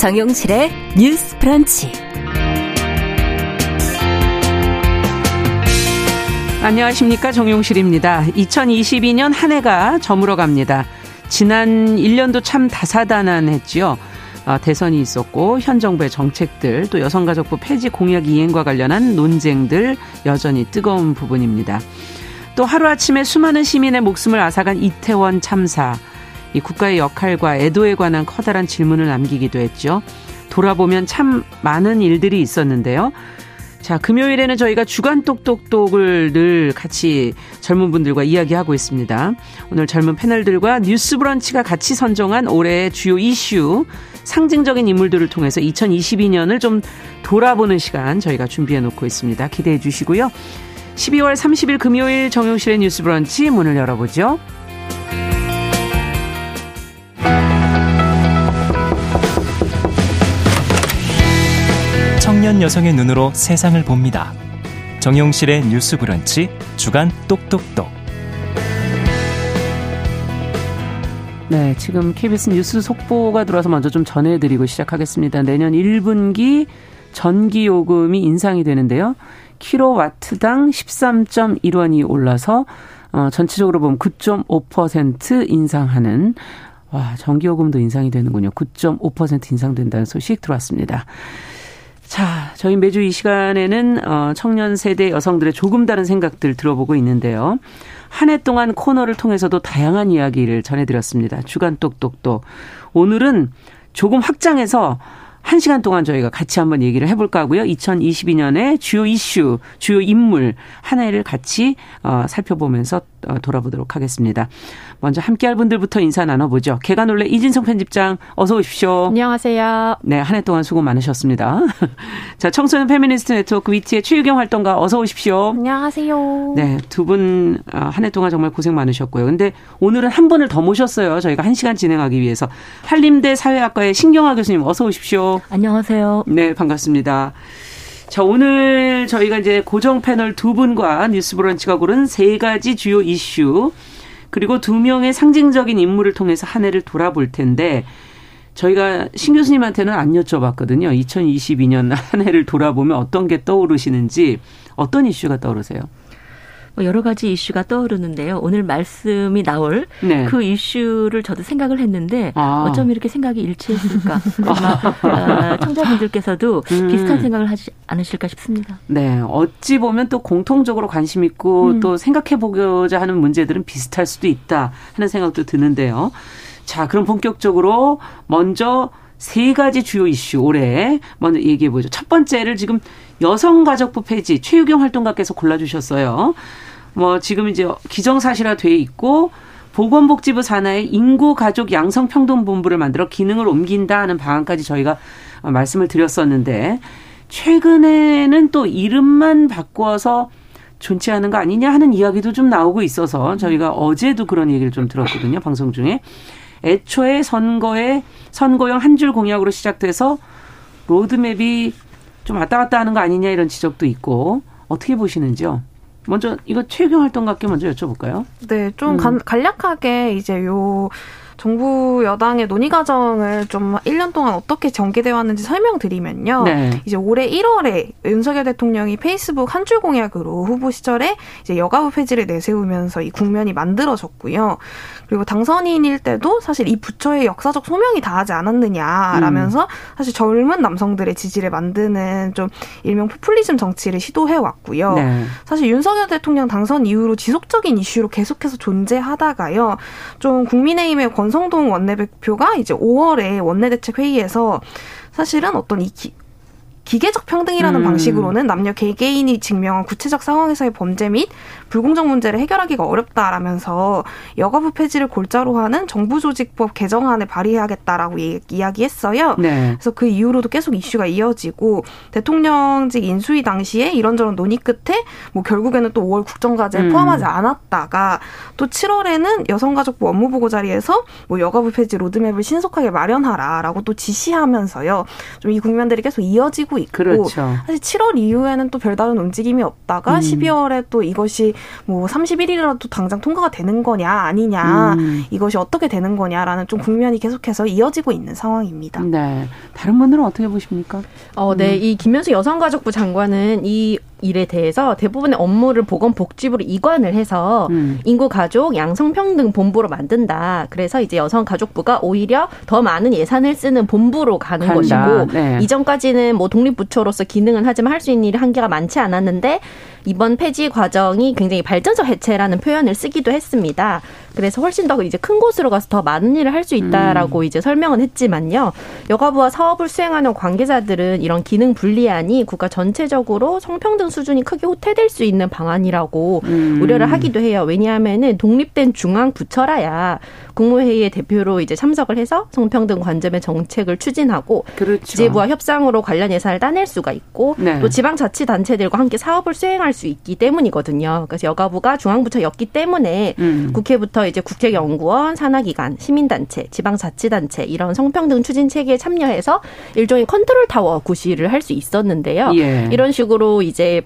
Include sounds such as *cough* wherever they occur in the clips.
정용실의 뉴스 프런치. 안녕하십니까. 정용실입니다. 2022년 한 해가 저물어 갑니다. 지난 1년도 참 다사다난했지요. 어, 대선이 있었고 현 정부의 정책들 또 여성가족부 폐지 공약 이행과 관련한 논쟁들 여전히 뜨거운 부분입니다. 또 하루아침에 수많은 시민의 목숨을 앗아간 이태원 참사 이 국가의 역할과 애도에 관한 커다란 질문을 남기기도 했죠. 돌아보면 참 많은 일들이 있었는데요. 자, 금요일에는 저희가 주간 똑똑똑을 늘 같이 젊은 분들과 이야기하고 있습니다. 오늘 젊은 패널들과 뉴스 브런치가 같이 선정한 올해의 주요 이슈, 상징적인 인물들을 통해서 2022년을 좀 돌아보는 시간 저희가 준비해 놓고 있습니다. 기대해 주시고요. 12월 30일 금요일 정용실의 뉴스 브런치 문을 열어보죠. 청년 여성의 눈으로 세상을 봅니다. 정용실의 뉴스 브런치 주간 똑똑똑. 네, 지금 KBS 뉴스 속보가 들어와서 먼저 좀 전해드리고 시작하겠습니다. 내년 1분기 전기 요금이 인상이 되는데요. 킬로와트당 13.1원이 올라서 어, 전체적으로 보면 9.5% 인상하는 와, 전기요금도 인상이 되는군요. 9.5% 인상된다는 소식 들어왔습니다. 자, 저희 매주 이 시간에는 어, 청년 세대 여성들의 조금 다른 생각들 들어보고 있는데요. 한 해 동안 코너를 통해서도 다양한 이야기를 전해드렸습니다. 주간 똑똑똑. 오늘은 조금 확장해서 한 시간 동안 저희가 같이 한번 얘기를 해볼까 하고요. 2022년의 주요 이슈, 주요 인물 한 해를 같이 어, 살펴보면서 어, 돌아보도록 하겠습니다. 먼저 함께할 분들부터 인사 나눠보죠. 개가 놀래 이진성 편집장 어서 오십시오. 안녕하세요. 네, 한 해 동안 수고 많으셨습니다. *laughs* 자, 청소년 페미니스트 네트워크 위티의 최유경 활동가 어서 오십시오. 안녕하세요. 네, 두 분 한 해 동안 정말 고생 많으셨고요. 근데 오늘은 한 분을 더 모셨어요. 저희가 한 시간 진행하기 위해서 한림대 사회학과의 신경아 교수님 어서 오십시오. 안녕하세요. 네, 반갑습니다. 자, 오늘 저희가 이제 고정 패널 두 분과 뉴스 브런치가 고른 세 가지 주요 이슈, 그리고 두 명의 상징적인 인물을 통해서 한 해를 돌아볼 텐데, 저희가 신 교수님한테는 안 여쭤봤거든요. 2022년 한 해를 돌아보면 어떤 게 떠오르시는지, 어떤 이슈가 떠오르세요? 뭐 여러 가지 이슈가 떠오르는데요. 오늘 말씀이 나올 네. 그 이슈를 저도 생각을 했는데 아. 어쩜 이렇게 생각이 일치했을까. 아마 어, *laughs* 청자분들께서도 음. 비슷한 생각을 하지 않으실까 싶습니다. 네, 어찌 보면 또 공통적으로 관심 있고 음. 또 생각해 보고자 하는 문제들은 비슷할 수도 있다 하는 생각도 드는데요. 자, 그럼 본격적으로 먼저 세 가지 주요 이슈 올해 먼저 얘기해 보죠. 첫 번째를 지금 여성가족부 폐지 최유경 활동가께서 골라주셨어요. 뭐 지금 이제 기정사실화 돼 있고 보건복지부 산하의 인구가족 양성평등본부를 만들어 기능을 옮긴다 하는 방안까지 저희가 말씀을 드렸었는데 최근에는 또 이름만 바꿔서 존치하는 거 아니냐 하는 이야기도 좀 나오고 있어서 저희가 어제도 그런 얘기를 좀 들었거든요 방송 중에 애초에 선거에 선거용 한 줄 공약으로 시작돼서 로드맵이 좀 왔다 갔다 하는 거 아니냐 이런 지적도 있고 어떻게 보시는지요? 먼저 이거 최경 활동가께 먼저 여쭤볼까요? 네, 좀 음. 간략하게 이제 요 정부 여당의 논의 과정을 좀 1년 동안 어떻게 전개되어 왔는지 설명드리면요. 네. 이제 올해 1월에 윤석열 대통령이 페이스북 한 줄 공약으로 후보 시절에 이제 여가부 폐지를 내세우면서 이 국면이 만들어졌고요. 그리고 당선인일 때도 사실 이 부처의 역사적 소명이 다하지 않았느냐라면서 음. 사실 젊은 남성들의 지지를 만드는 좀 일명 포퓰리즘 정치를 시도해 왔고요. 네. 사실 윤석열 대통령 당선 이후로 지속적인 이슈로 계속해서 존재하다가요. 좀 국민의힘의 권 권성동 원내대표가 이제 5월에 원내대책 회의에서 사실은 어떤 이 기, 기계적 평등이라는 음. 방식으로는 남녀 개개인이 증명한 구체적 상황에서의 범죄 및 불공정 문제를 해결하기가 어렵다라면서 여가부 폐지를 골자로 하는 정부조직법 개정안을 발의해야겠다라고 이야기했어요. 네. 그래서 그 이후로도 계속 이슈가 이어지고 대통령직 인수위 당시에 이런저런 논의 끝에 뭐 결국에는 또 5월 국정과제에 음. 포함하지 않았다가 또 7월에는 여성가족부 업무보고 자리에서 뭐 여가부 폐지 로드맵을 신속하게 마련하라라고 또 지시하면서요. 좀 이 국면들이 계속 이어지고 있고 그렇죠. 사실 7월 이후에는 또 별다른 움직임이 없다가 음. 12월에 또 이것이 뭐 31일이라도 당장 통과가 되는 거냐 아니냐 음. 이것이 어떻게 되는 거냐라는 좀 국면이 계속해서 이어지고 있는 상황입니다. 네. 다른 분들은 어떻게 보십니까? 어, 네. 음. 이 김현수 여성가족부 장관은 이 일에 대해서 대부분의 업무를 보건복지부로 이관을 해서 음. 인구가족 양성평등 본부로 만든다. 그래서 이제 여성가족부가 오히려 더 많은 예산을 쓰는 본부로 가는 간다. 것이고 네. 이전까지는 뭐 독립부처로서 기능을 하지만 할 수 있는 일이 한계가 많지 않았는데 이번 폐지 과정이 굉장히 발전적 해체라는 표현을 쓰기도 했습니다. 그래서 훨씬 더 이제 큰 곳으로 가서 더 많은 일을 할 수 있다라고 음. 이제 설명은 했지만요. 여가부와 사업을 수행하는 관계자들은 이런 기능 분리안이 국가 전체적으로 성평등 수준이 크게 호태될 수 있는 방안이라고 음. 우려를 하기도 해요. 왜냐하면은 독립된 중앙 부처라야 국무회의에 대표로 이제 참석을 해서 성평등 관점의 정책을 추진하고 그렇죠. 지부와 협상으로 관련 예산을 따낼 수가 있고 네. 또 지방자치단체들과 함께 사업을 수행할 수 있기 때문이거든요. 그래서 여가부가 중앙부처였기 때문에 음. 국회부터 이제 국회연구원, 산하기관, 시민단체, 지방자치단체 이런 성평등 추진 체계에 참여해서 일종의 컨트롤 타워 구실을 할수 있었는데요. 예. 이런 식으로 이제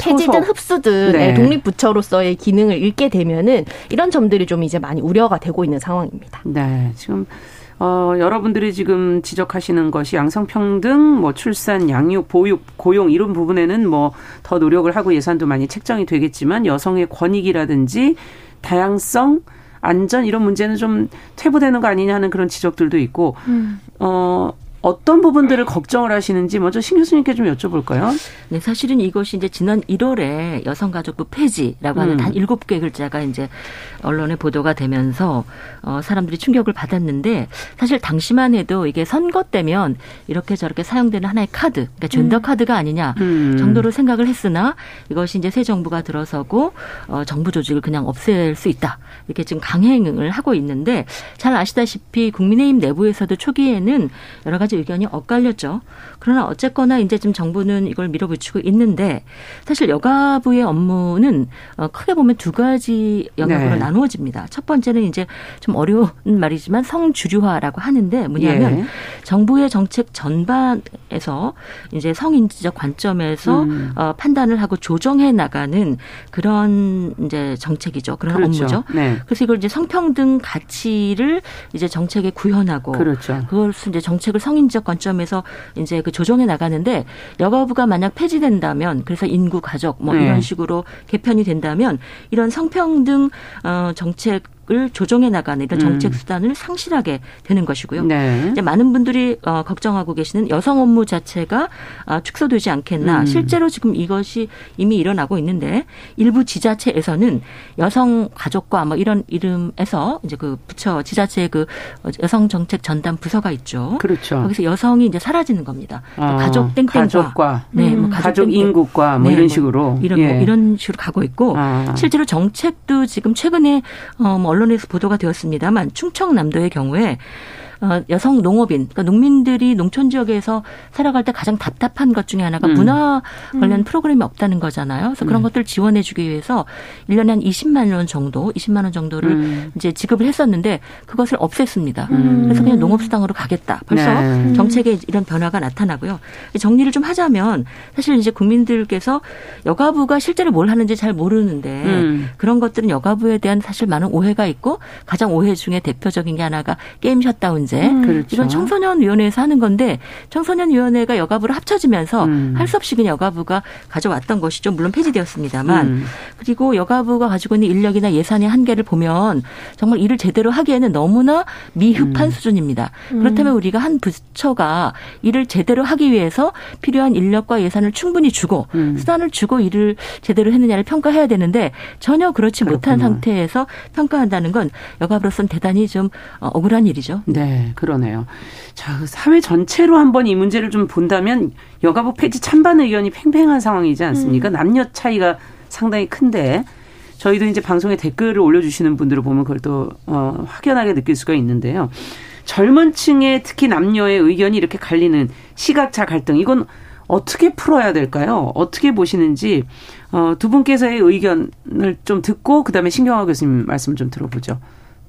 폐지든 흡수든 네. 독립부처로서의 기능을 잃게 되면은 이런 점들이 좀 이제 많이 우려가 되고 있는 상황입니다. 네, 지금 어, 여러분들이 지금 지적하시는 것이 양성평등, 뭐 출산, 양육, 보육, 고용 이런 부분에는 뭐 더 노력을 하고 예산도 많이 책정이 되겠지만 여성의 권익이라든지 다양성, 안전 이런 문제는 좀 퇴보되는 거 아니냐 하는 그런 지적들도 있고 음. 어 어떤 부분들을 걱정을 하시는지 먼저 신 교수님께 좀 여쭤볼까요? 네, 사실은 이것이 이제 지난 1월에 여성가족부 폐지라고 하는 음. 단 7개 글자가 이제 언론에 보도가 되면서 어, 사람들이 충격을 받았는데 사실 당시만 해도 이게 선거 때면 이렇게 저렇게 사용되는 하나의 카드, 그러니까 젠더 음. 카드가 아니냐 음. 정도로 생각을 했으나 이것이 이제 새 정부가 들어서고 어, 정부 조직을 그냥 없앨 수 있다. 이렇게 지금 강행을 하고 있는데 잘 아시다시피 국민의힘 내부에서도 초기에는 여러 가지 가지 의견이 엇갈렸죠. 그러나 어쨌거나 이제 지금 정부는 이걸 밀어붙이고 있는데 사실 여가부의 업무는 어, 크게 보면 두 가지 영역으로 네. 나누어집니다. 첫 번째는 이제 좀 어려운 말이지만 성주류화라고 하는데 뭐냐면 예. 정부의 정책 전반에서 이제 성인지적 관점에서 음. 어, 판단을 하고 조정해 나가는 그런 이제 정책이죠. 그런 그렇죠. 업무죠. 네. 그래서 이걸 이제 성평등 가치를 이제 정책에 구현하고 그렇죠. 그걸 이제 정책을 성인 성인적 관점에서 이제 그 조정해 나가는데 여가부가 만약 폐지된다면 그래서 인구 가족 뭐 이런 네. 식으로 개편이 된다면 이런 성평등 어 정책 을 조정해 나가는 이런 정책 음. 수단을 상실하게 되는 것이고요. 네. 이제 많은 분들이 어, 걱정하고 계시는 여성 업무 자체가 어, 축소되지 않겠나. 음. 실제로 지금 이것이 이미 일어나고 있는데 일부 지자체에서는 여성 가족과 뭐 이런 이름에서 이제 그 부처 지자체의 그 여성 정책 전담 부서가 있죠. 그렇죠. 거기서 여성이 이제 사라지는 겁니다. 아, 가족 땡땡과 가족과 네, 뭐 음. 가족, 가족 인국과 뭐 네, 이런 뭐 식으로 뭐 이런 예. 뭐 이런 식으로 가고 있고 아. 실제로 정책도 지금 최근에 어 뭐 언론 에서 보도가 되었습니다만 충청남도의 경우에 어, 여성 농업인, 그러니까 농민들이 농촌 지역에서 살아갈 때 가장 답답한 것 중에 하나가 음. 문화 관련 음. 프로그램이 없다는 거잖아요. 그래서 그런 음. 것들 지원해 주기 위해서 1년에 한 20만 원 정도, 20만 원 정도를 음. 이제 지급을 했었는데 그것을 없앴습니다. 음. 그래서 그냥 농업수당으로 가겠다. 벌써 네. 정책에 이런 변화가 나타나고요. 정리를 좀 하자면 사실 이제 국민들께서 여가부가 실제로 뭘 하는지 잘 모르는데 음. 그런 것들은 여가부에 대한 사실 많은 오해가 있고 가장 오해 중에 대표적인 게 하나가 게임 셧다운 문제. 음. 그렇죠. 이건 청소년 위원회에서 하는 건데 청소년 위원회가 여가부를 합쳐지면서 음. 할수 없이 그냥 여가부가 가져왔던 것이죠. 물론 폐지되었습니다만. 음. 그리고 여가부가 가지고 있는 인력이나 예산의 한계를 보면 정말 일을 제대로 하기에는 너무나 미흡한 음. 수준입니다. 음. 그렇다면 우리가 한 부처가 일을 제대로 하기 위해서 필요한 인력과 예산을 충분히 주고 음. 수단을 주고 일을 제대로 했느냐를 평가해야 되는데 전혀 그렇지 그렇구나. 못한 상태에서 평가한다는 건 여가부로서는 대단히 좀 어, 억울한 일이죠. 네. 그러네요. 자, 그 사회 전체로 한번 이 문제를 좀 본다면 여가부 폐지 찬반 의견이 팽팽한 상황이지 않습니까? 음. 남녀 차이가 상당히 큰데 저희도 이제 방송에 댓글을 올려주시는 분들을 보면 그걸 또 어, 확연하게 느낄 수가 있는데요. 젊은 층의 특히 남녀의 의견이 이렇게 갈리는 시각차 갈등 이건 어떻게 풀어야 될까요? 어떻게 보시는지 어, 두 분께서의 의견을 좀 듣고 그다음에 신경화 교수님 말씀 좀 들어보죠.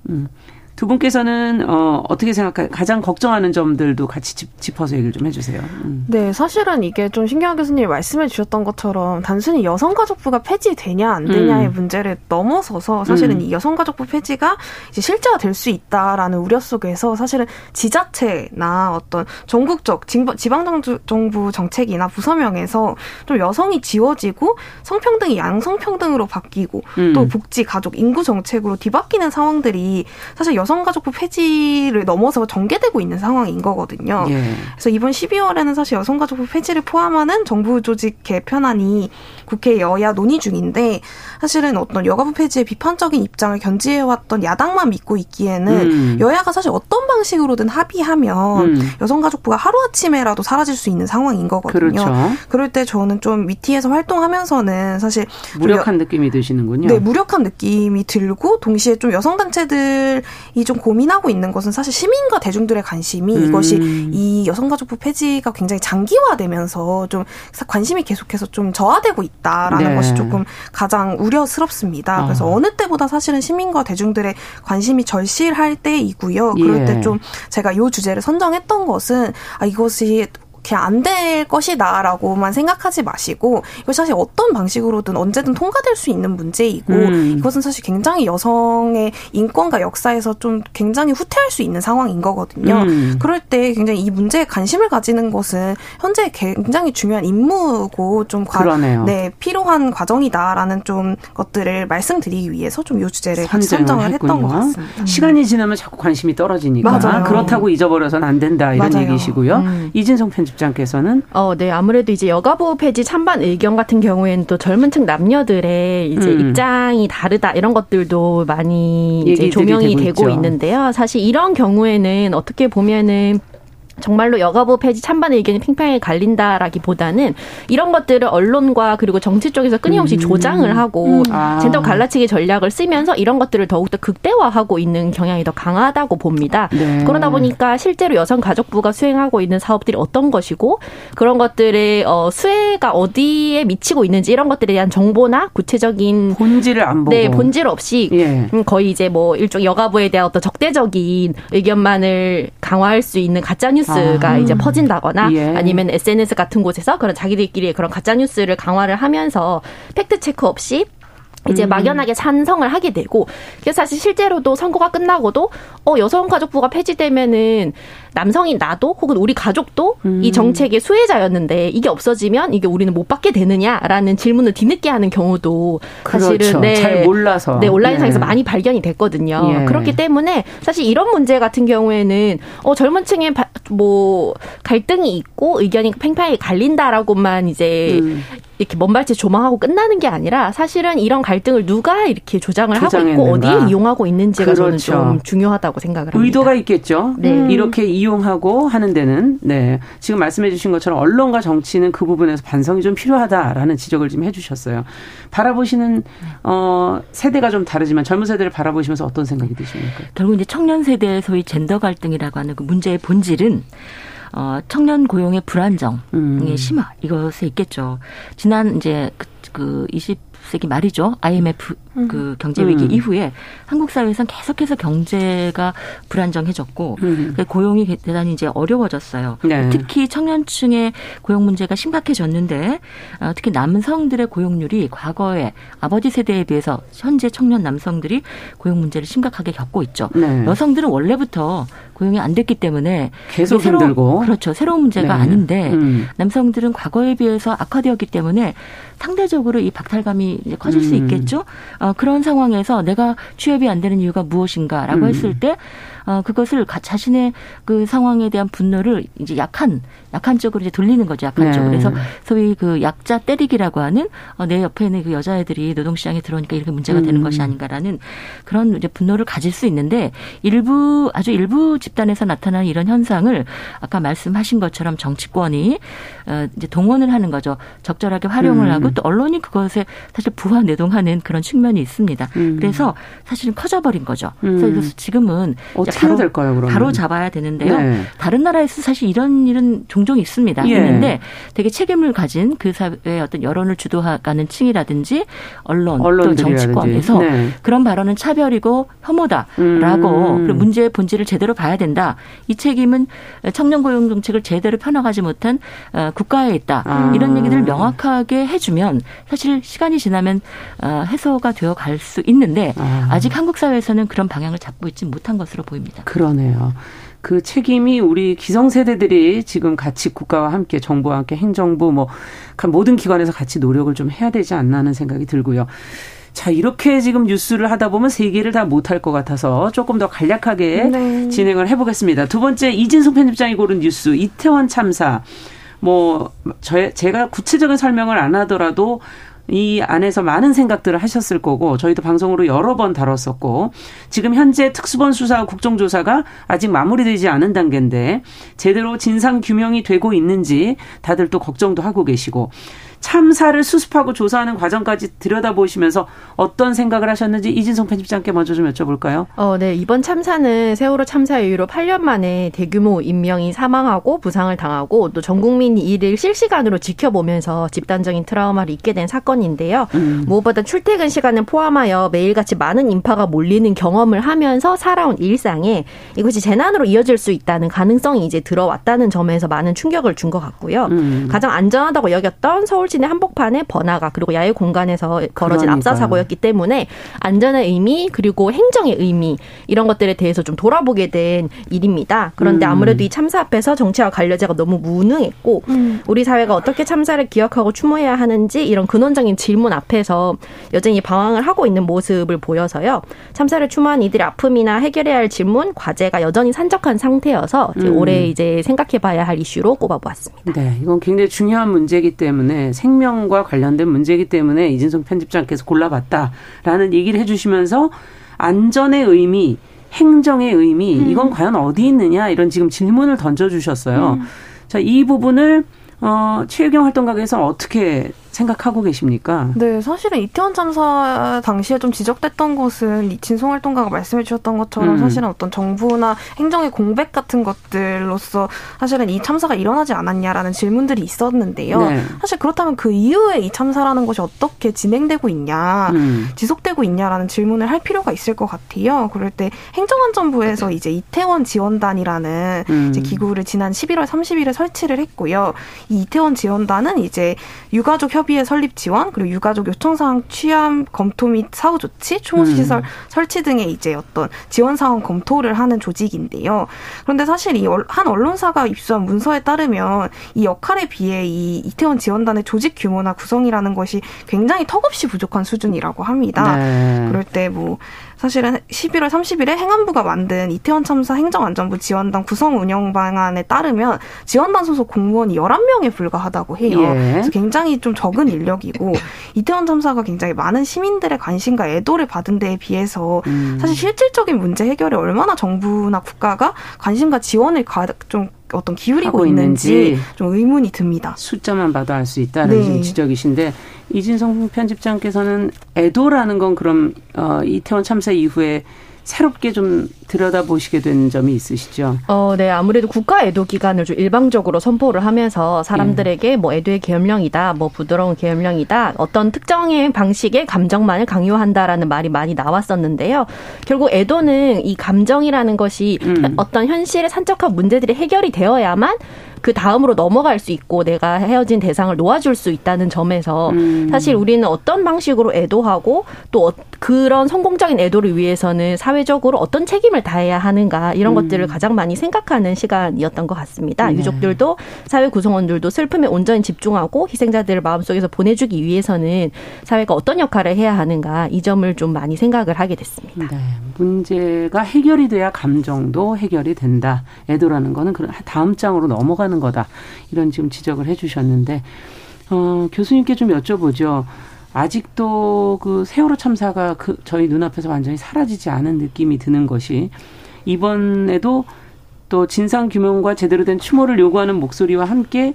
음. 두 분께서는 어, 어떻게 생각해 가장 걱정하는 점들도 같이 짚, 어서 얘기를 좀 해주세요. 음. 네, 사실은 이게 좀 신기한 교수님이 말씀해 주셨던 것처럼 단순히 여성가족부가 폐지되냐 안 되냐의 음. 문제를 넘어서서 사실은 음. 이 여성가족부 폐지가 이제 실제화 될수 있다라는 우려 속에서 사실은 지자체나 어떤 전국적 지방 정부 정책이나 부서명에서 좀 여성이 지워지고 성평등이 양성평등으로 바뀌고 음. 또 복지, 가족, 인구 정책으로 뒤바뀌는 상황들이 사실 여성가족부 폐지를 넘어서 전개되고 있는 상황인 거거든요. 예. 그래서 이번 12월에는 사실 여성가족부 폐지를 포함하는 정부 조직 개편안이 국회 여야 논의 중인데 사실은 어떤 여가부 폐지의 비판적인 입장을 견지해왔던 야당만 믿고 있기에는 음. 여야가 사실 어떤 방식으로든 합의하면 음. 여성가족부가 하루아침에라도 사라질 수 있는 상황인 거거든요. 그렇죠. 그럴 때 저는 좀 위티에서 활동하면서는 사실 무력한 느낌이 드시는군요. 네, 무력한 느낌이 들고 동시에 좀 여성단체들 이 좀 고민하고 있는 것은 사실 시민과 대중들의 관심이 음. 이것이 이 여성가족부 폐지가 굉장히 장기화되면서 좀 관심이 계속해서 좀 저하되고 있다라는 네. 것이 조금 가장 우려 우려스럽습니다. 어. 그래서 어느 때보다 사실은 시민과 대중들의 관심이 절실할 때이고요. 그럴 예. 때좀 제가 이 주제를 선정했던 것은 아 이것이 그냥 안될 것이다라고만 생각하지 마시고 이것 사실 어떤 방식으로든 언제든 통과될 수 있는 문제이고 음. 이것은 사실 굉장히 여성의 인권과 역사에서 좀 굉장히 후퇴할 수 있는 상황인 거거든요. 음. 그럴 때 굉장히 이 문제에 관심을 가지는 것은 현재 굉장히 중요한 임무고 좀 과, 네, 필요한 과정이다라는 좀 것들을 말씀드리기 위해서 좀이 주제를 선정을 했군요. 했던 것 같습니다. 음. 시간이 지나면 자꾸 관심이 떨어지니까 맞아요. 그렇다고 잊어버려서는 안 된다 이런 맞아요. 얘기시고요. 음. 이진성 편집 집장께서는 어, 네. 아무래도 이제 여가부 폐지 찬반 의견 같은 경우에는 또 젊은 층 남녀들의 이제 음. 입장이 다르다 이런 것들도 많이 이제 조명이 되고, 되고 있는데요. 사실 이런 경우에는 어떻게 보면은 정말로 여가부 폐지 찬반 의견이 팽팽하게 갈린다라기보다는 이런 것들을 언론과 그리고 정치 쪽에서 끊임없이 음. 조장을 하고 음. 아. 젠더 갈라치기 전략을 쓰면서 이런 것들을 더욱더 극대화하고 있는 경향이 더 강하다고 봅니다. 네. 그러다 보니까 실제로 여성가족부가 수행하고 있는 사업들이 어떤 것이고 그런 것들의 어, 수혜가 어디에 미치고 있는지 이런 것들에 대한 정보나 구체적인 본질을 안 보고 네 본질 없이 예. 음, 거의 이제 뭐 일종 여가부에 대한 어떤 적대적인 의견만을 강화할 수 있는 가짜 뉴스 뉴스가 아. 이제 퍼진다거나 예. 아니면 SNS 같은 곳에서 그런 자기들끼리 그런 가짜 뉴스를 강화를 하면서 팩트 체크 없이 이제 음. 막연하게 찬성을 하게 되고 그래서 사실 실제로도 선거가 끝나고도 어 여성가족부가 폐지되면은 남성인 나도 혹은 우리 가족도 음. 이 정책의 수혜자였는데 이게 없어지면 이게 우리는 못 받게 되느냐라는 질문을 뒤늦게 하는 경우도 사실은 그렇죠. 네, 잘 몰라서 네 온라인상에서 네. 많이 발견이 됐거든요. 예. 그렇기 때문에 사실 이런 문제 같은 경우에는 어 젊은층에 뭐 갈등이 있고 의견이 팽팽하게 갈린다라고만 이제 음. 이렇게 먼발치 조망하고 끝나는 게 아니라 사실은 이런 갈등을 누가 이렇게 조장을 하고 있고 어디에 이용하고 있는지가 그렇죠. 저는 좀 중요하다고 생각을 합니다. 의도가 있겠죠. 네. 음. 이렇게 이용하고 하는 데는 네. 지금 말씀해 주신 것처럼 언론과 정치는 그 부분에서 반성이 좀 필요하다라는 지적을 좀 해 주셨어요. 바라보시는 어 세대가 좀 다르지만 젊은 세대를 바라보시면서 어떤 생각이 드십니까? 결국 이제 청년 세대의 소위 젠더 갈등이라고 하는 그 문제의 본질은 어, 청년 고용의 불안정의 음. 심화 이것에 있겠죠. 지난 이제 그, 그 20 세기 말이죠. IMF 음. 그 경제 위기 음. 이후에 한국 사회에서는 계속해서 경제가 불안정해졌고 음. 그 고용이 대단히 이제 어려워졌어요. 네. 특히 청년층의 고용 문제가 심각해졌는데 어, 특히 남성들의 고용률이 과거에 아버지 세대에 비해서 현재 청년 남성들이 고용 문제를 심각하게 겪고 있죠. 네. 여성들은 원래부터 고용이 안 됐기 때문에 계속 새로, 힘들고 그렇죠. 새로운 문제가 네. 아닌데 음. 남성들은 과거에 비해서 악화되었기 때문에 상대적으로 이 박탈감이 이제 커질 음. 수 있겠죠. 어, 그런 상황에서 내가 취업이 안 되는 이유가 무엇인가라고 음. 했을 때 어, 그것을 자신의 그 상황에 대한 분노를 이제 약한 약한 쪽으로 이제 돌리는 거죠. 약한 네. 쪽으로. 그래서 소위 그 약자 때리기라고 하는 어, 내 옆에 있는 그 여자애들이 노동시장에 들어오니까 이렇게 문제가 되는 음. 것이 아닌가라는 그런 이제 분노를 가질 수 있는데 일부 아주 일부 집단에서 나타나는 이런 현상을 아까 말씀하신 것처럼 정치권이 어, 이제 동원을 하는 거죠. 적절하게 활용을 음. 하고 또 언론 언론이 그것에 사실 부하 내동하는 그런 측면이 있습니다. 음. 그래서 사실은 커져버린 거죠. 음. 그래서 지금은 어떻게 될까요? 그러면? 바로 잡아야 되는데요. 네. 다른 나라에서 사실 이런 일은 종종 있습니다. 예. 있는데 되게 책임을 가진 그 사회의 어떤 여론을 주도하는 층이라든지 언론 또 정치권에서 네. 그런 발언은 차별이고 혐오다라고 음. 그 문제의 본질을 제대로 봐야 된다. 이 책임은 청년 고용 정책을 제대로 펴나가지 못한 어, 국가에 있다. 아. 이런 얘기들을 명확하게 해주면 사실 시간이 지나면 어, 해소가 되어 갈 수 있는데 아. 아직 한국 사회에서는 그런 방향을 잡고 있지 못한 것으로 보입니다. 그러네요. 그 책임이 우리 기성세대들이 지금 같이 국가와 함께 정부와 함께 행정부 뭐 모든 기관에서 같이 노력을 좀 해야 되지 않나 하는 생각이 들고요. 자, 이렇게 지금 뉴스를 하다 보면 세 개를 다 못할 것 같아서 조금 더 간략하게 네. 진행을 해보겠습니다. 두 번째, 이진숙 편집장이 고른 뉴스, 이태원 참사. 뭐, 저, 제가 구체적인 설명을 안 하더라도 이 안에서 많은 생각들을 하셨을 거고 저희도 방송으로 여러 번 다뤘었고 지금 현재 특수본 수사 국정조사가 아직 마무리되지 않은 단계인데 제대로 진상 규명이 되고 있는지 다들 또 걱정도 하고 계시고 참사를 수습하고 조사하는 과정까지 들여다보시면서 어떤 생각을 하셨는지 이진성 편집장께 먼저 좀 여쭤볼까요? 어, 네. 이번 참사는 세월호 참사 이후로 8년 만에 대규모 인명이 사망하고 부상을 당하고 또 전 국민이 이를 실시간으로 지켜보면서 집단적인 트라우마를 잊게 된 사건인데요. 음. 무엇보다 출퇴근 시간을 포함하여 매일같이 많은 인파가 몰리는 경험을 하면서 살아온 일상에 이것이 재난으로 이어질 수 있다는 가능성이 이제 들어왔다는 점에서 많은 충격을 준 것 같고요. 음. 가장 안전하다고 여겼던 서울 시내 한복판의 번화가 그리고 야외 공간에서 벌어진 그러니까요. 압사 사고였기 때문에 안전의 의미 그리고 행정의 의미 이런 것들에 대해서 좀 돌아보게 된 일입니다. 그런데 음. 아무래도 이 참사 앞에서 정치와 관료제가 너무 무능했고 음. 우리 사회가 어떻게 참사를 기억하고 추모해야 하는지 이런 근원적인 질문 앞에서 여전히 방황을 하고 있는 모습을 보여서요. 참사를 추모한 이들의 아픔이나 해결해야 할 질문 과제가 여전히 산적한 상태여서 이제 음. 올해 이제 생각해봐야 할 이슈로 꼽아보았습니다. 네, 이건 굉장히 중요한 문제이기 때문에 생명과 관련된 문제이기 때문에 이진성 편집장께서 골라봤다라는 얘기를 해주시면서 안전의 의미, 행정의 의미, 음. 이건 과연 어디 있느냐 이런 지금 질문을 던져주셨어요. 음. 자, 이 부분을 어, 최유경 활동가에서 어떻게 생각하고 계십니까? 네, 사실은 이태원 참사 당시에 좀 지적됐던 것은 진송 활동가가 말씀해 주셨던 것처럼 음. 사실은 어떤 정부나 행정의 공백 같은 것들로서 사실은 이 참사가 일어나지 않았냐라는 질문들이 있었는데요. 네. 사실 그렇다면 그 이후에 이 참사라는 것이 어떻게 진행되고 있냐, 음. 지속되고 있냐라는 질문을 할 필요가 있을 것 같아요. 그럴 때 행정안전부에서 이제 이태원 지원단이라는 음. 이제 기구를 지난 11월 30일에 설치를 했고요. 이 이태원 지원단은 이제 유가족 협 협의회 설립 지원 그리고 유가족 요청 사항 취함 검토 및 사후 조치, 추모 시설 음. 설치 등의 이제 어떤 지원 사항 검토를 하는 조직인데요. 그런데 사실 이 한 언론사가 입수한 문서에 따르면 이 역할에 비해 이 이태원 지원단의 조직 규모나 구성이라는 것이 굉장히 턱없이 부족한 수준이라고 합니다. 네. 그럴 때뭐 사실은 11월 30일에 행안부가 만든 이태원 참사 행정안전부 지원단 구성 운영 방안에 따르면 지원단 소속 공무원이 11명에 불과하다고 해요. 예. 그래서 굉장히 좀 적은 인력이고 이태원 참사가 굉장히 많은 시민들의 관심과 애도를 받은 데에 비해서 음. 사실 실질적인 문제 해결에 얼마나 정부나 국가가 관심과 지원을 좀 어떤 기울이고 있는지, 있는지, 좀 의문이 듭니다. 숫자만 봐도 알 수 있다는 네. 지적이신데 이진성 편집장께서는 애도라는 건 그럼 어, 이태원 참사 이후에 새롭게 좀 들여다보시게 된 점이 있으시죠? 어, 네. 아무래도 국가 애도 기간을 좀 일방적으로 선포를 하면서 사람들에게 뭐 애도의 계엄령이다, 뭐 부드러운 계엄령이다, 어떤 특정의 방식의 감정만을 강요한다라는 말이 많이 나왔었는데요. 결국 애도는 이 감정이라는 것이 음. 어떤 현실의 산적한 문제들이 해결이 되어야만 그 다음으로 넘어갈 수 있고 내가 헤어진 대상을 놓아줄 수 있다는 점에서 음. 사실 우리는 어떤 방식으로 애도하고 또 어, 그런 성공적인 애도를 위해서는 사회적으로 어떤 책임을 다해야 하는가 이런 음. 것들을 가장 많이 생각하는 시간이었던 것 같습니다. 네. 유족들도 사회 구성원들도 슬픔에 온전히 집중하고 희생자들을 마음속에서 보내주기 위해서는 사회가 어떤 역할을 해야 하는가 이 점을 좀 많이 생각을 하게 됐습니다. 네. 문제가 해결이 돼야 감정도 해결이 된다. 애도라는 거는 다음 장으로 넘어가는 하는 거다. 이런 지금 지적을 해 주셨는데, 어, 교수님께 좀 여쭤보죠. 아직도 그 세월호 참사가 그 저희 눈앞에서 완전히 사라지지 않은 느낌이 드는 것이 이번에도 또 진상 규명과 제대로 된 추모를 요구하는 목소리와 함께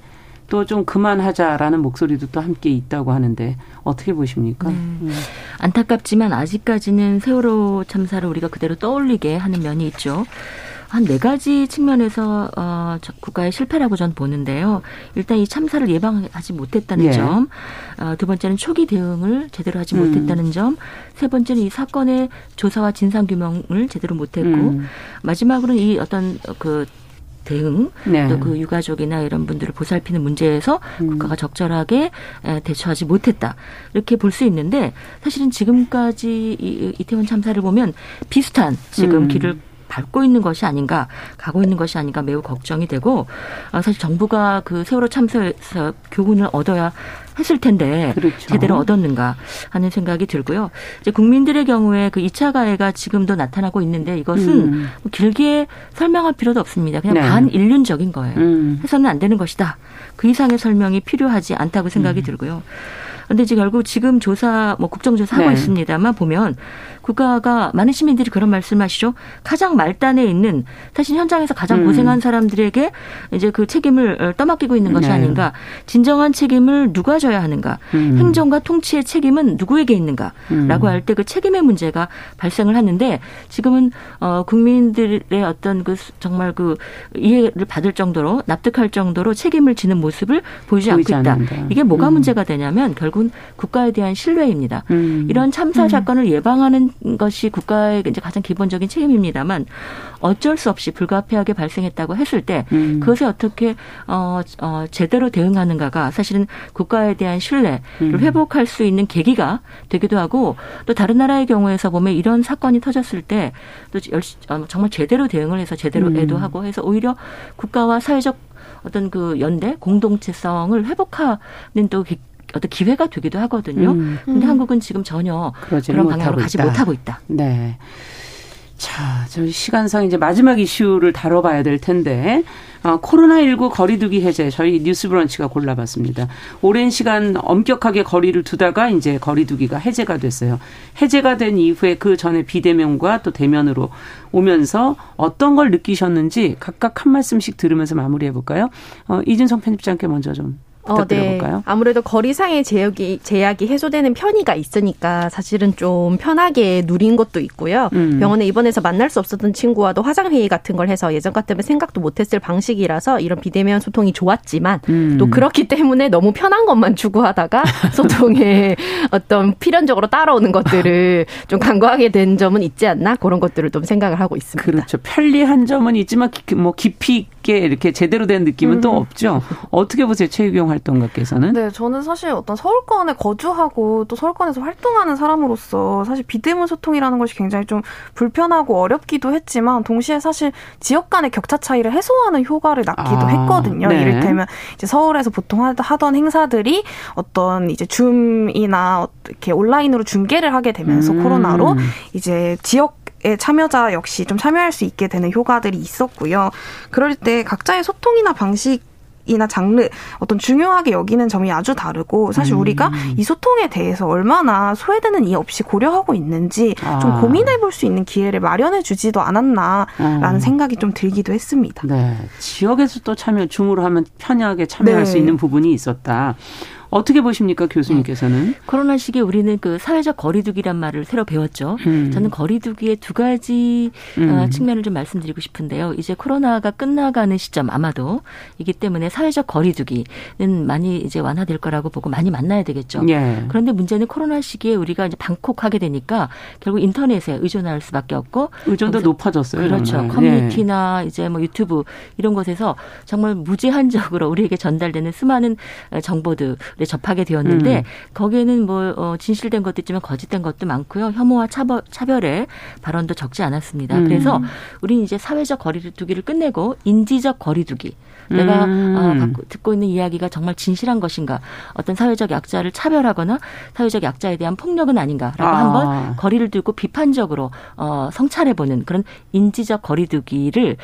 또좀 그만하자라는 목소리도 또 함께 있다고 하는데 어떻게 보십니까? 네. 음. 안타깝지만 아직까지는 세월호 참사를 우리가 그대로 떠올리게 하는 면이 있죠. 한 네 가지 측면에서 어, 국가의 실패라고 전 보는데요. 일단 이 참사를 예방하지 못했다는 예. 점, 어, 두 번째는 초기 대응을 제대로 하지 음. 못했다는 점, 세 번째는 이 사건의 조사와 진상 규명을 제대로 못했고, 음. 마지막으로는 이 어떤 그 대응 네. 또그 유가족이나 이런 분들을 보살피는 문제에서 음. 국가가 적절하게 대처하지 못했다 이렇게 볼 수 있는데 사실은 지금까지 이 이태원 참사를 보면 비슷한 지금 음. 길을 밟고 있는 것이 아닌가, 가고 있는 것이 아닌가 매우 걱정이 되고 어, 사실 정부가 그 세월호 참사에서 교훈을 얻어야 했을 텐데 그렇죠. 제대로 얻었는가 하는 생각이 들고요. 이제 국민들의 경우에 그 2차 가해가 지금도 나타나고 있는데 이것은 음. 뭐 길게 설명할 필요도 없습니다. 그냥 네. 반인륜적인 거예요. 음. 해서는 안 되는 것이다. 그 이상의 설명이 필요하지 않다고 생각이 음. 들고요. 근데 이제 결국 지금 조사 뭐 국정조사 하고 네. 있습니다만 보면 국가가 많은 시민들이 그런 말씀하시죠. 가장 말단에 있는 사실 현장에서 가장 음. 고생한 사람들에게 이제 그 책임을 어, 떠맡기고 있는 것이 네. 아닌가. 진정한 책임을 누가 져야 하는가. 음. 행정과 통치의 책임은 누구에게 있는가라고 음. 할때 그 책임의 문제가 발생을 하는데 지금은 어 국민들의 어떤 그 정말 그 이해를 받을 정도로 납득할 정도로 책임을 지는 모습을 보이지 않고 있다. 않는다. 이게 뭐가 음. 문제가 되냐면 결국은 국가에 대한 신뢰입니다. 음. 이런 참사 음. 사건을 예방하는 것이 국가의 이제 가장 기본적인 책임입니다만 어쩔 수 없이 불가피하게 발생했다고 했을 때 음. 그것에 어떻게 어, 어, 제대로 대응하는가가 사실은 국가에 대한 신뢰를 음. 회복할 수 있는 계기가 되기도 하고 또 다른 나라의 경우에서 보면 이런 사건이 터졌을 때또 어, 정말 제대로 대응을 해서 제대로 음. 애도하고 해서 오히려 국가와 사회적 어떤 그 연대 공동체성을 회복하는 또 어떤 기회가 되기도 하거든요. 음. 근데 음. 한국은 지금 전혀 그런 방향으로 가지 있다. 못하고 있다. 네. 자, 저 시간상 이제 마지막 이슈를 다뤄봐야 될 텐데, 어, 코로나19 거리두기 해제, 저희 뉴스 브런치가 골라봤습니다. 오랜 시간 엄격하게 거리를 두다가 이제 거리두기가 해제가 됐어요. 해제가 된 이후에 그 전에 비대면과 또 대면으로 오면서 어떤 걸 느끼셨는지 각각 한 말씀씩 들으면서 마무리해볼까요? 어, 이준성 편집장께 먼저 좀 부탁드려볼까요? 어, 네. 아무래도 거리상의 제약이, 제약이 해소되는 편의가 있으니까 사실은 좀 편하게 누린 것도 있고요. 음. 병원에 입원해서 만날 수 없었던 친구와도 화상회의 같은 걸 해서 예전 같으면 생각도 못했을 방식이라서 이런 비대면 소통이 좋았지만 음. 또 그렇기 때문에 너무 편한 것만 추구하다가 *laughs* 소통에 어떤 필연적으로 따라오는 것들을 좀 간과하게 된 점은 있지 않나 그런 것들을 좀 생각을 하고 있습니다. 그렇죠. 편리한 점은 있지만 뭐 깊이 있게 이렇게 제대로 된 느낌은 음. 또 없죠. 어떻게 보세요, 최유경 활동가께서는? 네, 저는 사실 어떤 서울권에 거주하고 또 서울권에서 활동하는 사람으로서 사실 비대면 소통이라는 것이 굉장히 좀 불편하고 어렵기도 했지만 동시에 사실 지역 간의 격차 차이를 해소하는 효과를 낳기도 아, 했거든요. 네. 이를테면 이제 서울에서 보통 하던 행사들이 어떤 이제 줌이나 이렇게 온라인으로 중계를 하게 되면서 음. 코로나로 이제 지역 의 참여자 역시 좀 참여할 수 있게 되는 효과들이 있었고요. 그럴 때 각자의 소통이나 방식 이나 장르 어떤 중요하게 여기는 점이 아주 다르고 사실 음. 우리가 이 소통에 대해서 얼마나 소외되는 이 없이 고려하고 있는지 아. 좀 고민해 볼 수 있는 기회를 마련해 주지도 않았나라는 음. 생각이 좀 들기도 했습니다. 네. 지역에서 또 참여 줌으로 하면 편하게 참여할 네. 수 있는 부분이 있었다. 어떻게 보십니까 교수님께서는? 네. 코로나 시기에 우리는 그 사회적 거리두기란 말을 새로 배웠죠. 음. 저는 거리두기의 두 가지 어, 음. 측면을 좀 말씀드리고 싶은데요. 이제 코로나가 끝나가는 시점 아마도 이기 때문에 사회적 거리두기는 많이 이제 완화될 거라고 보고 많이 만나야 되겠죠. 예. 그런데 문제는 코로나 시기에 우리가 이제 방콕하게 되니까 결국 인터넷에 의존할 수밖에 없고 의존도 높아졌어요. 그렇죠. 정말. 커뮤니티나 예. 이제 뭐 유튜브 이런 곳에서 정말 무제한적으로 우리에게 전달되는 수많은 정보들 접하게 되었는데 음. 거기에는 뭐 어, 진실된 것도 있지만 거짓된 것도 많고요. 혐오와 차별, 차별의 발언도 적지 않았습니다. 음. 그래서 우리는 이제 사회적 거리두기를 끝내고 인지적 거리두기 내가 음. 어, 듣고 있는 이야기가 정말 진실한 것인가 어떤 사회적 약자를 차별하거나 사회적 약자에 대한 폭력은 아닌가라고 아. 한번 거리를 두고 비판적으로 어, 성찰해 보는 그런 인지적 거리두기를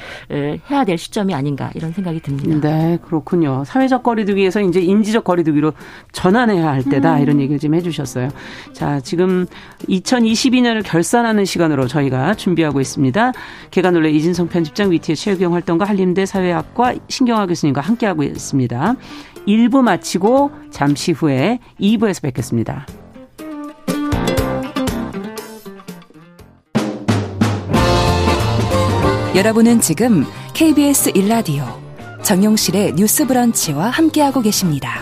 해야 될 시점이 아닌가 이런 생각이 듭니다. 네 그렇군요. 사회적 거리두기에서 이제 인지적 거리두기로 전환해야 할 때다 음. 이런 얘기를 좀 해주셨어요. 자 지금 2022년을 결산하는 시간으로 저희가 준비하고 있습니다. 개관올레 이진성 편집장 위티의 최유경 활동가 한림대 사회학과 신경 신경화 교수님과 함께하고 있습니다. 1부 마치고 잠시 후에 2부에서 뵙겠습니다. 여러분은 지금 KBS 1라디오 정용실의 뉴스 브런치와 함께하고 계십니다.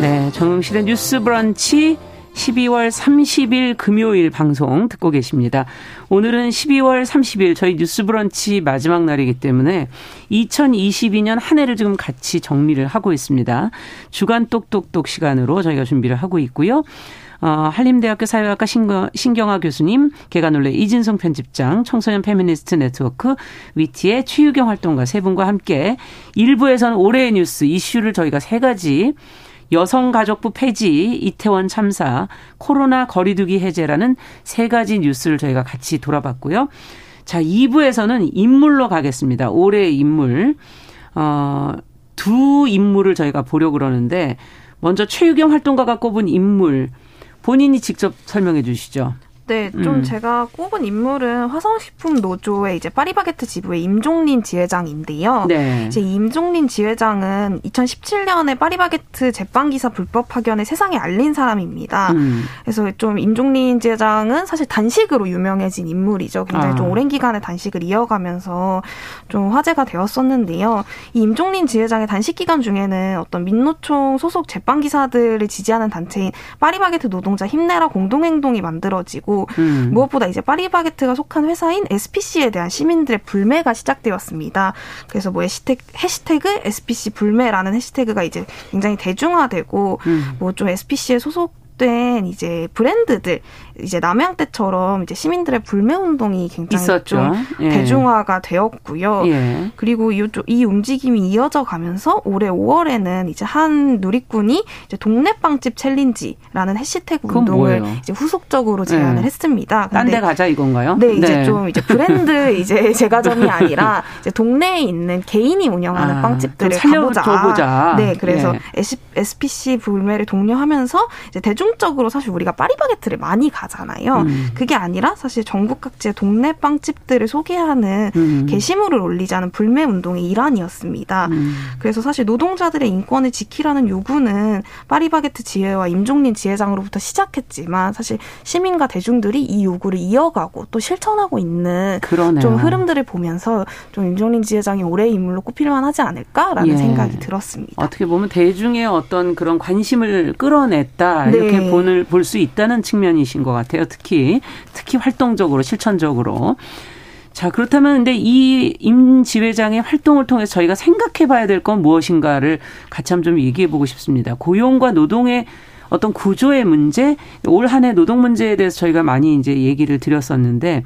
네, 정용실의 뉴스 브런치 12월 30일 금요일 방송 듣고 계십니다. 오늘은 12월 30일 저희 뉴스 브런치 마지막 날이기 때문에 2022년 한 해를 지금 같이 정리를 하고 있습니다. 주간 똑똑똑 시간으로 저희가 준비를 하고 있고요. 어, 한림대학교 사회학과 신경, 신경아 교수님, 계간홀로 이진송 편집장, 청소년 페미니스트 네트워크 위티의 최유경 활동가 세 분과 함께 일부에서는 올해의 뉴스 이슈를 저희가 세 가지 여성가족부 폐지, 이태원 참사, 코로나 거리두기 해제라는 세 가지 뉴스를 저희가 같이 돌아봤고요. 자, 2부에서는 인물로 가겠습니다. 올해의 인물. 어, 두 인물을 저희가 보려고 그러는데, 먼저 최유경 활동가가 꼽은 인물, 본인이 직접 설명해 주시죠. 네, 좀 음. 제가 꼽은 인물은 화섬식품 노조의 이제 파리바게트 지부의 임종린 지회장인데요. 네. 이제 임종린 지회장은 2017년에 파리바게트 제빵기사 불법 파견을 세상에 알린 사람입니다. 음. 그래서 좀 임종린 지회장은 사실 단식으로 유명해진 인물이죠. 굉장히 아. 좀 오랜 기간의 단식을 이어가면서 좀 화제가 되었었는데요. 이 임종린 지회장의 단식 기간 중에는 어떤 민노총 소속 제빵기사들을 지지하는 단체인 파리바게트 노동자 힘내라 공동행동이 만들어지고 음. 무엇보다 이제 파리바게트가 속한 회사인 SPC에 대한 시민들의 불매가 시작되었습니다. 그래서 뭐 해시태그, 해시태그 SPC 불매라는 해시태그가 이제 굉장히 대중화되고 음. 뭐좀 SPC에 소속 된 이제 브랜드들 이제 남양 때처럼 이제 시민들의 불매 운동이 굉장히 있었죠. 좀 예. 대중화가 되었고요. 예. 그리고 이, 이 움직임이 이어져 가면서 올해 5월에는 이제 한 누리꾼이 이제 동네 빵집 챌린지라는 해시태그 운동을 뭐예요? 이제 후속적으로 제안을 예. 했습니다. 딴 데 가자 이건가요? 네, 이제 네. 좀 이제 브랜드 *laughs* 이제 제과점이 아니라 이제 동네에 있는 개인이 운영하는 아, 빵집들을 가보자. 보자. 네, 그래서 예. SPC 불매를 독려하면서 이제 대중적으로 사실 우리가 파리바게트를 많이 가 가잖아요. 음. 그게 아니라 사실 전국 각지의 동네 빵집들을 소개하는 음. 게시물을 올리자는 불매 운동의 일환이었습니다. 음. 그래서 사실 노동자들의 인권을 지키라는 요구는 파리바게트 지회와 임종린 지회장으로부터 시작했지만 사실 시민과 대중들이 이 요구를 이어가고 또 실천하고 있는 그러네요. 좀 흐름들을 보면서 좀 임종린 지회장이 올해의 인물로 꼽힐 만 하지 않을까라는 예. 생각이 들었습니다. 어떻게 보면 대중의 어떤 그런 관심을 끌어냈다 이렇게 네. 볼수 있다는 측면이신 것 같아요. 특히 특히 활동적으로 실천적으로. 자, 그렇다면 근데 이 임 지회장의 활동을 통해서 저희가 생각해 봐야 될 건 무엇인가를 같이 한번 좀 얘기해 보고 싶습니다. 고용과 노동의 어떤 구조의 문제, 올 한 해 노동 문제에 대해서 저희가 많이 이제 얘기를 드렸었는데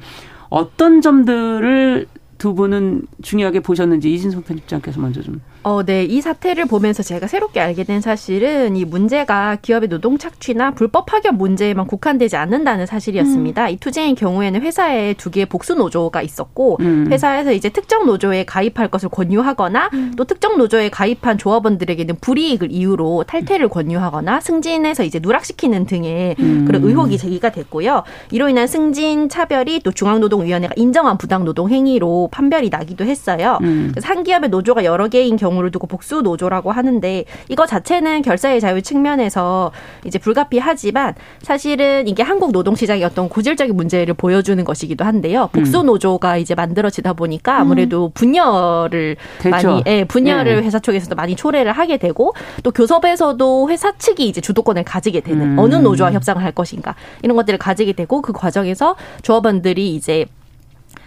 어떤 점들을 두 분은 중요하게 보셨는지 이진성 편집장께서 먼저 좀. 어, 네. 이 사태를 보면서 제가 새롭게 알게 된 사실은 이 문제가 기업의 노동 착취나 불법 파견 문제에만 국한되지 않는다는 사실이었습니다. 음. 이 투쟁의 경우에는 회사에 두 개의 복수 노조가 있었고 음. 회사에서 이제 특정 노조에 가입할 것을 권유하거나 음. 또 특정 노조에 가입한 조합원들에게는 불이익을 이유로 탈퇴를 권유하거나 승진해서 이제 누락시키는 등의 음. 그런 의혹이 제기가 됐고요. 이로 인한 승진 차별이 또 중앙노동위원회가 인정한 부당 노동 행위로 판별이 나기도 했어요. 음. 한 기업의 노조가 여러 개인 경우 를 두고 복수 노조라고 하는데 이거 자체는 결사의 자유 측면에서 이제 불가피하지만 사실은 이게 한국 노동 시장의 어떤 고질적인 문제를 보여주는 것이기도 한데요. 복수 음. 노조가 이제 만들어지다 보니까 아무래도 음. 분열을 됐죠. 많이 예, 분열을 네. 회사 쪽에서도 많이 초래를 하게 되고 또 교섭에서도 회사 측이 이제 주도권을 가지게 되는 음. 어느 노조와 협상을 할 것인가 이런 것들을 가지게 되고 그 과정에서 조합원들이 이제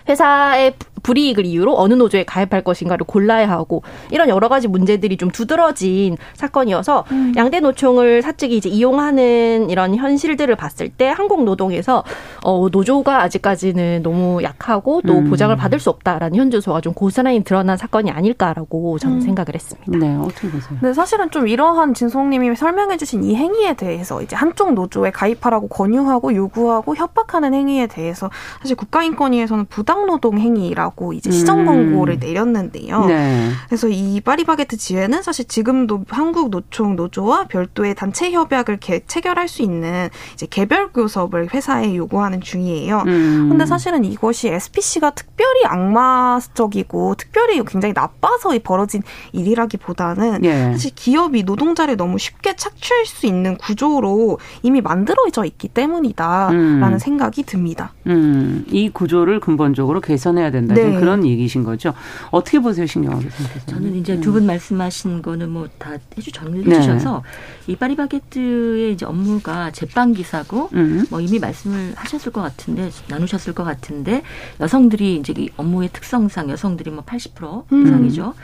회사의 불이익을 이유로 어느 노조에 가입할 것인가를 골라야 하고 이런 여러 가지 문제들이 좀 두드러진 사건이어서 음. 양대 노총을 사측이 이제 이용하는 이런 현실들을 봤을 때 한국 노동에서 어 노조가 아직까지는 너무 약하고 또 음. 보장을 받을 수 없다라는 현주소가 좀 고스란히 드러난 사건이 아닐까라고 저는 음. 생각을 했습니다. 네, 어떻게 보세요? 네, 사실은 좀 이러한 진송님이 설명해주신 이 행위에 대해서 이제 한쪽 노조에 가입하라고 권유하고 요구하고 협박하는 행위에 대해서 사실 국가인권위에서는 부당 부당노동 행위라고 이제 시정 음. 권고를 음. 내렸는데요. 네. 그래서 이 파리바게트 지회는 사실 지금도 한국 노총 노조와 별도의 단체 협약을 개, 체결할 수 있는 이제 개별 교섭을 회사에 요구하는 중이에요. 음. 근데 사실은 이것이 SPC가 특별히 악마적이고 특별히 굉장히 나빠서 벌어진 일이라기보다는 예. 사실 기업이 노동자를 너무 쉽게 착취할 수 있는 구조로 이미 만들어져 있기 때문이다라는 음. 생각이 듭니다. 음, 이 구조를 근본적으로 개선해야 된다. 네. 그런 얘기신 거죠. 어떻게 보세요, 신경하게 생각해서? 저는 이제 두분 음. 말씀하신 거는 뭐 다 해주 정리해 네. 주셔서 이 파리바게트의 이제 업무가 제빵 기사고 음. 뭐 이미 말씀을 하셨을 것 같은데 나누셨을 것 같은데 여성들이 이제 이 업무의 특성상 여성들이 뭐 80% 음. 이상이죠.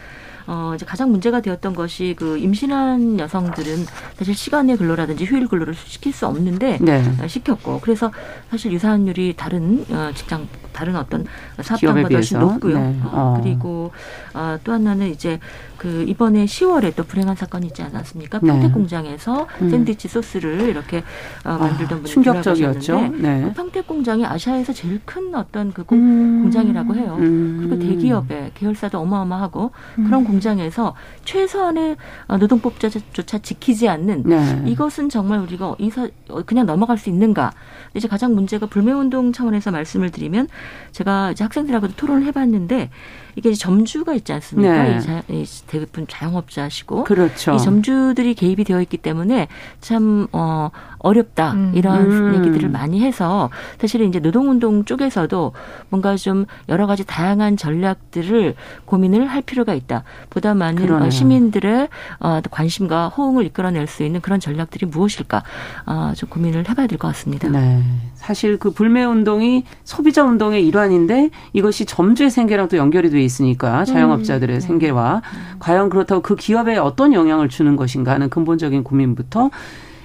어, 이제 가장 문제가 되었던 것이 그 임신한 여성들은 사실 시간의 근로라든지 휴일 근로를 시킬 수 없는데 네. 어, 시켰고 그래서 사실 유사한율이 다른 어, 직장 다른 어떤 사업장보다 훨씬 높고요. 네. 어, 어. 그리고 어, 또 하나는 이제 그 이번에 10월에 또 불행한 사건이 있지 않았습니까? 네. 평택 공장에서 음. 샌드위치 소스를 이렇게 어, 만들던 아, 분이 충격적이었죠. 네. 그 평택 공장이 아시아에서 제일 큰 어떤 그 음. 공장이라고 해요. 음. 그리고 대기업의 계열사도 어마어마하고 음. 그런 공장에서 최소한의 어, 노동법조차 지키지 않는 네. 이것은 정말 우리가 이사 그냥 넘어갈 수 있는가? 이제 가장 문제가 불매운동 차원에서 말씀을 드리면 제가 이제 학생들하고도 토론을 해봤는데 이게 점주가 있지 않습니까? 네. 이, 자, 이 대부분 자영업자시고 그렇죠. 이 점주들이 개입이 되어 있기 때문에 참 어, 어렵다 음. 이런 음. 얘기들을 많이 해서 사실은 이제 노동운동 쪽에서도 뭔가 좀 여러 가지 다양한 전략들을 고민을 할 필요가 있다. 보다 많은 어, 그러네요. 시민들의 어, 관심과 호응을 이끌어낼 수 있는 그런 전략들이 무엇일까 어, 좀 고민을 해봐야 될 것 같습니다. 네. 사실 그 불매 운동이 소비자 운동의 일환인데 이것이 점주의 생계랑 또 연결이 돼 있으니까 자영업자들의 음. 생계와 과연 그렇다고 그 기업에 어떤 영향을 주는 것인가 하는 근본적인 고민부터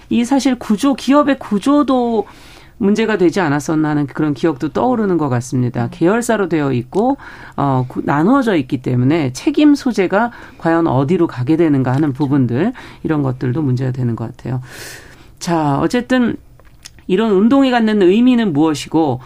이 사실 구조 기업의 구조도 문제가 되지 않았었나 하는 그런 기억도 떠오르는 것 같습니다. 계열사로 되어 있고 어 나누어져 있기 때문에 책임 소재가 과연 어디로 가게 되는가 하는 부분들 이런 것들도 문제가 되는 것 같아요. 자, 어쨌든 이런 운동이 갖는 의미는 무엇이고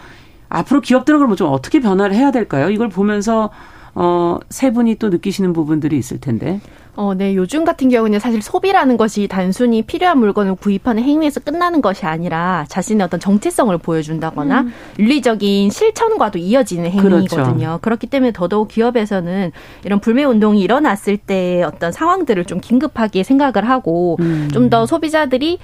앞으로 기업들은 그럼 좀 어떻게 변화를 해야 될까요? 이걸 보면서 어, 세 분이 또 느끼시는 부분들이 있을 텐데. 어, 네. 요즘 같은 경우는 사실 소비라는 것이 단순히 필요한 물건을 구입하는 행위에서 끝나는 것이 아니라 자신의 어떤 정체성을 보여준다거나 음. 윤리적인 실천과도 이어지는 행위거든요. 그렇죠. 그렇기 때문에 더더욱 기업에서는 이런 불매 운동이 일어났을 때의 어떤 상황들을 좀 긴급하게 생각을 하고 음. 좀더 소비자들이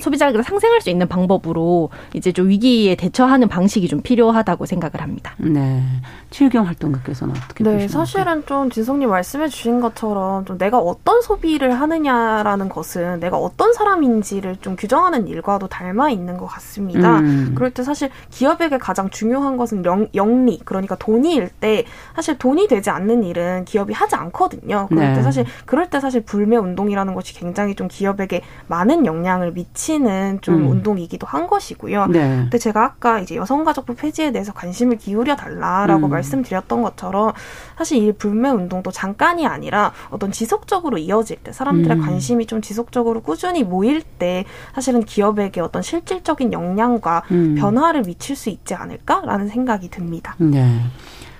소비자가 상생할 수 있는 방법으로 이제 좀 위기에 대처하는 방식이 좀 필요하다고 생각을 합니다. 네. 최유경 활동가께서는 어떻게 네? 사실은 좀 진성님 말씀해 주신 것처럼 좀 내가 어떤 소비를 하느냐라는 것은 내가 어떤 사람인지를 좀 규정하는 일과도 닮아 있는 것 같습니다. 음. 그럴 때 사실 기업에게 가장 중요한 것은 영, 영리, 그러니까 돈이일 때 사실 돈이 되지 않는 일은 기업이 하지 않거든요. 그럴 네. 때 사실 그럴 때 사실 불매 운동이라는 것이 굉장히 좀 기업에게 많은 영향을 미치 미치는 좀 음. 운동이기도 한 것이고요. 네. 근데 제가 아까 이제 여성가족부 폐지에 대해서 관심을 기울여 달라라고 음. 말씀드렸던 것처럼 사실 이 불매 운동도 잠깐이 아니라 어떤 지속적으로 이어질 때 사람들의 음. 관심이 좀 지속적으로 꾸준히 모일 때 사실은 기업에게 어떤 실질적인 영향과 음. 변화를 미칠 수 있지 않을까라는 생각이 듭니다. 네.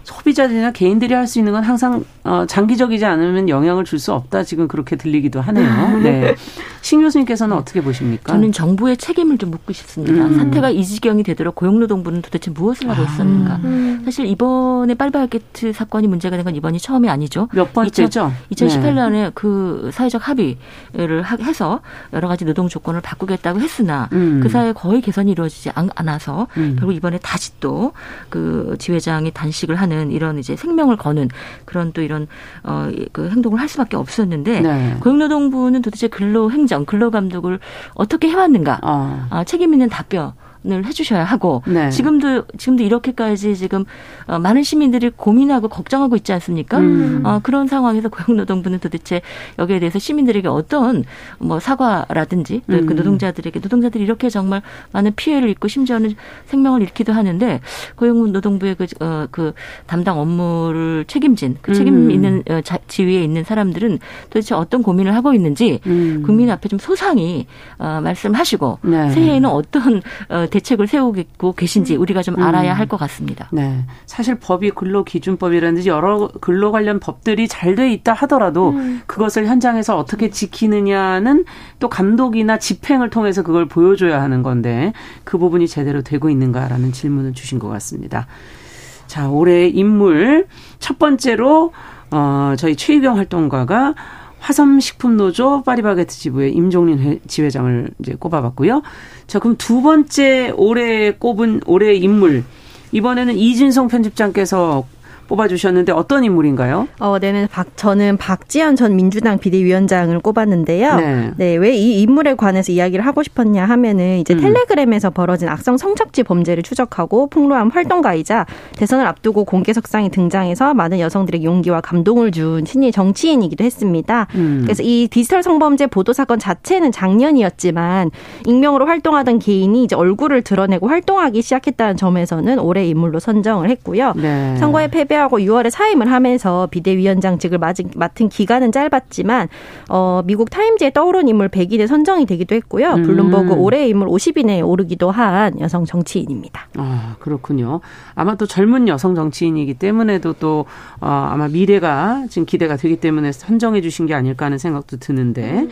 소비자들이나 개인들이 할 수 있는 건 항상 어, 장기적이지 않으면 영향을 줄 수 없다. 지금 그렇게 들리기도 하네요. 네. 신 교수님께서는 어떻게 보십니까? 저는 정부의 책임을 좀 묻고 싶습니다. 음. 사태가 이 지경이 되도록 고용노동부는 도대체 무엇을 하고 아. 있었는가? 음. 사실 이번에 빨바게트 사건이 문제가 된 건 이번이 처음이 아니죠. 몇 번째죠? 2018년에 네. 그 사회적 합의를 해서 여러 가지 노동 조건을 바꾸겠다고 했으나 음. 그 사이에 거의 개선이 이루어지지 않 아서 음. 결국 이번에 다시 또 그 지회장이 단식을 하는 하는 이런 이제 생명을 거는 그런 또 이런 어그 행동을 할 수밖에 없었는데 네. 고용노동부는 도대체 근로 행정, 근로 감독을 어떻게 해왔는가 어. 어, 책임 있는 답변 을 해주셔야 하고 네. 지금도 지금도 이렇게까지 지금 어, 많은 시민들이 고민하고 걱정하고 있지 않습니까? 음. 어, 그런 상황에서 고용노동부는 도대체 여기에 대해서 시민들에게 어떤 뭐 사과라든지 음. 그 노동자들에게 노동자들이 이렇게 정말 많은 피해를 입고 심지어는 생명을 잃기도 하는데 고용노동부의 그, 어, 그 담당 업무를 책임진 그 책임 음. 있는 어, 자, 지위에 있는 사람들은 도대체 어떤 고민을 하고 있는지 음. 국민 앞에 좀 소상히 어, 말씀하시고 네. 새해에는 어떤 어, 대책을 세우고 계신지 우리가 좀 알아야 음. 할것 같습니다. 네. 사실 법이 근로기준법이라든지 여러 근로 관련 법들이 잘 돼 있다 하더라도 음. 그것을 현장에서 어떻게 지키느냐는 또 감독이나 집행을 통해서 그걸 보여줘야 하는 건데 그 부분이 제대로 되고 있는가라는 질문을 주신 것 같습니다. 자, 올해 인물 첫 번째로 어 저희 최희경 활동가가 화섬식품노조 파리바게트 지부의 임종린 지회장을 이제 꼽아봤고요. 자, 그럼 두 번째 올해 꼽은 올해 인물 이번에는 이진성 편집장께서 뽑아주셨는데 어떤 인물인가요? 어, 네는 박, 저는 박지원 전 민주당 비대위원장을 꼽았는데요. 네. 네, 왜 이 인물에 관해서 이야기를 하고 싶었냐 하면은 이제 음. 텔레그램에서 벌어진 악성 성착취 범죄를 추적하고 폭로한 활동가이자 대선을 앞두고 공개 석상에 등장해서 많은 여성들의 용기와 감동을 준 친일 정치인이기도 했습니다. 음. 그래서 이 디지털 성범죄 보도 사건 자체는 작년이었지만 익명으로 활동하던 개인이 이제 얼굴을 드러내고 활동하기 시작했다는 점에서는 올해 인물로 선정을 했고요. 네. 선거에 패배 패배하고 6월에 사임을 하면서 비대위원장직을 맡은 기간은 짧았지만 어, 미국 타임즈에 떠오른 인물 100인에 선정이 되기도 했고요. 음. 블룸버그 올해의 인물 50인에 오르기도 한 여성 정치인입니다. 아 그렇군요. 아마 또 젊은 여성 정치인이기 때문에도 또 어, 아마 미래가 지금 기대가 되기 때문에 선정해 주신 게 아닐까 하는 생각도 드는데. 음.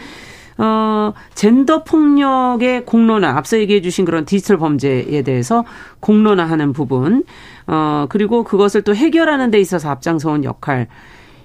어, 젠더 폭력의 공론화, 앞서 얘기해 주신 그런 디지털 범죄에 대해서 공론화하는 부분, 어, 그리고 그것을 또 해결하는 데 있어서 앞장서온 역할,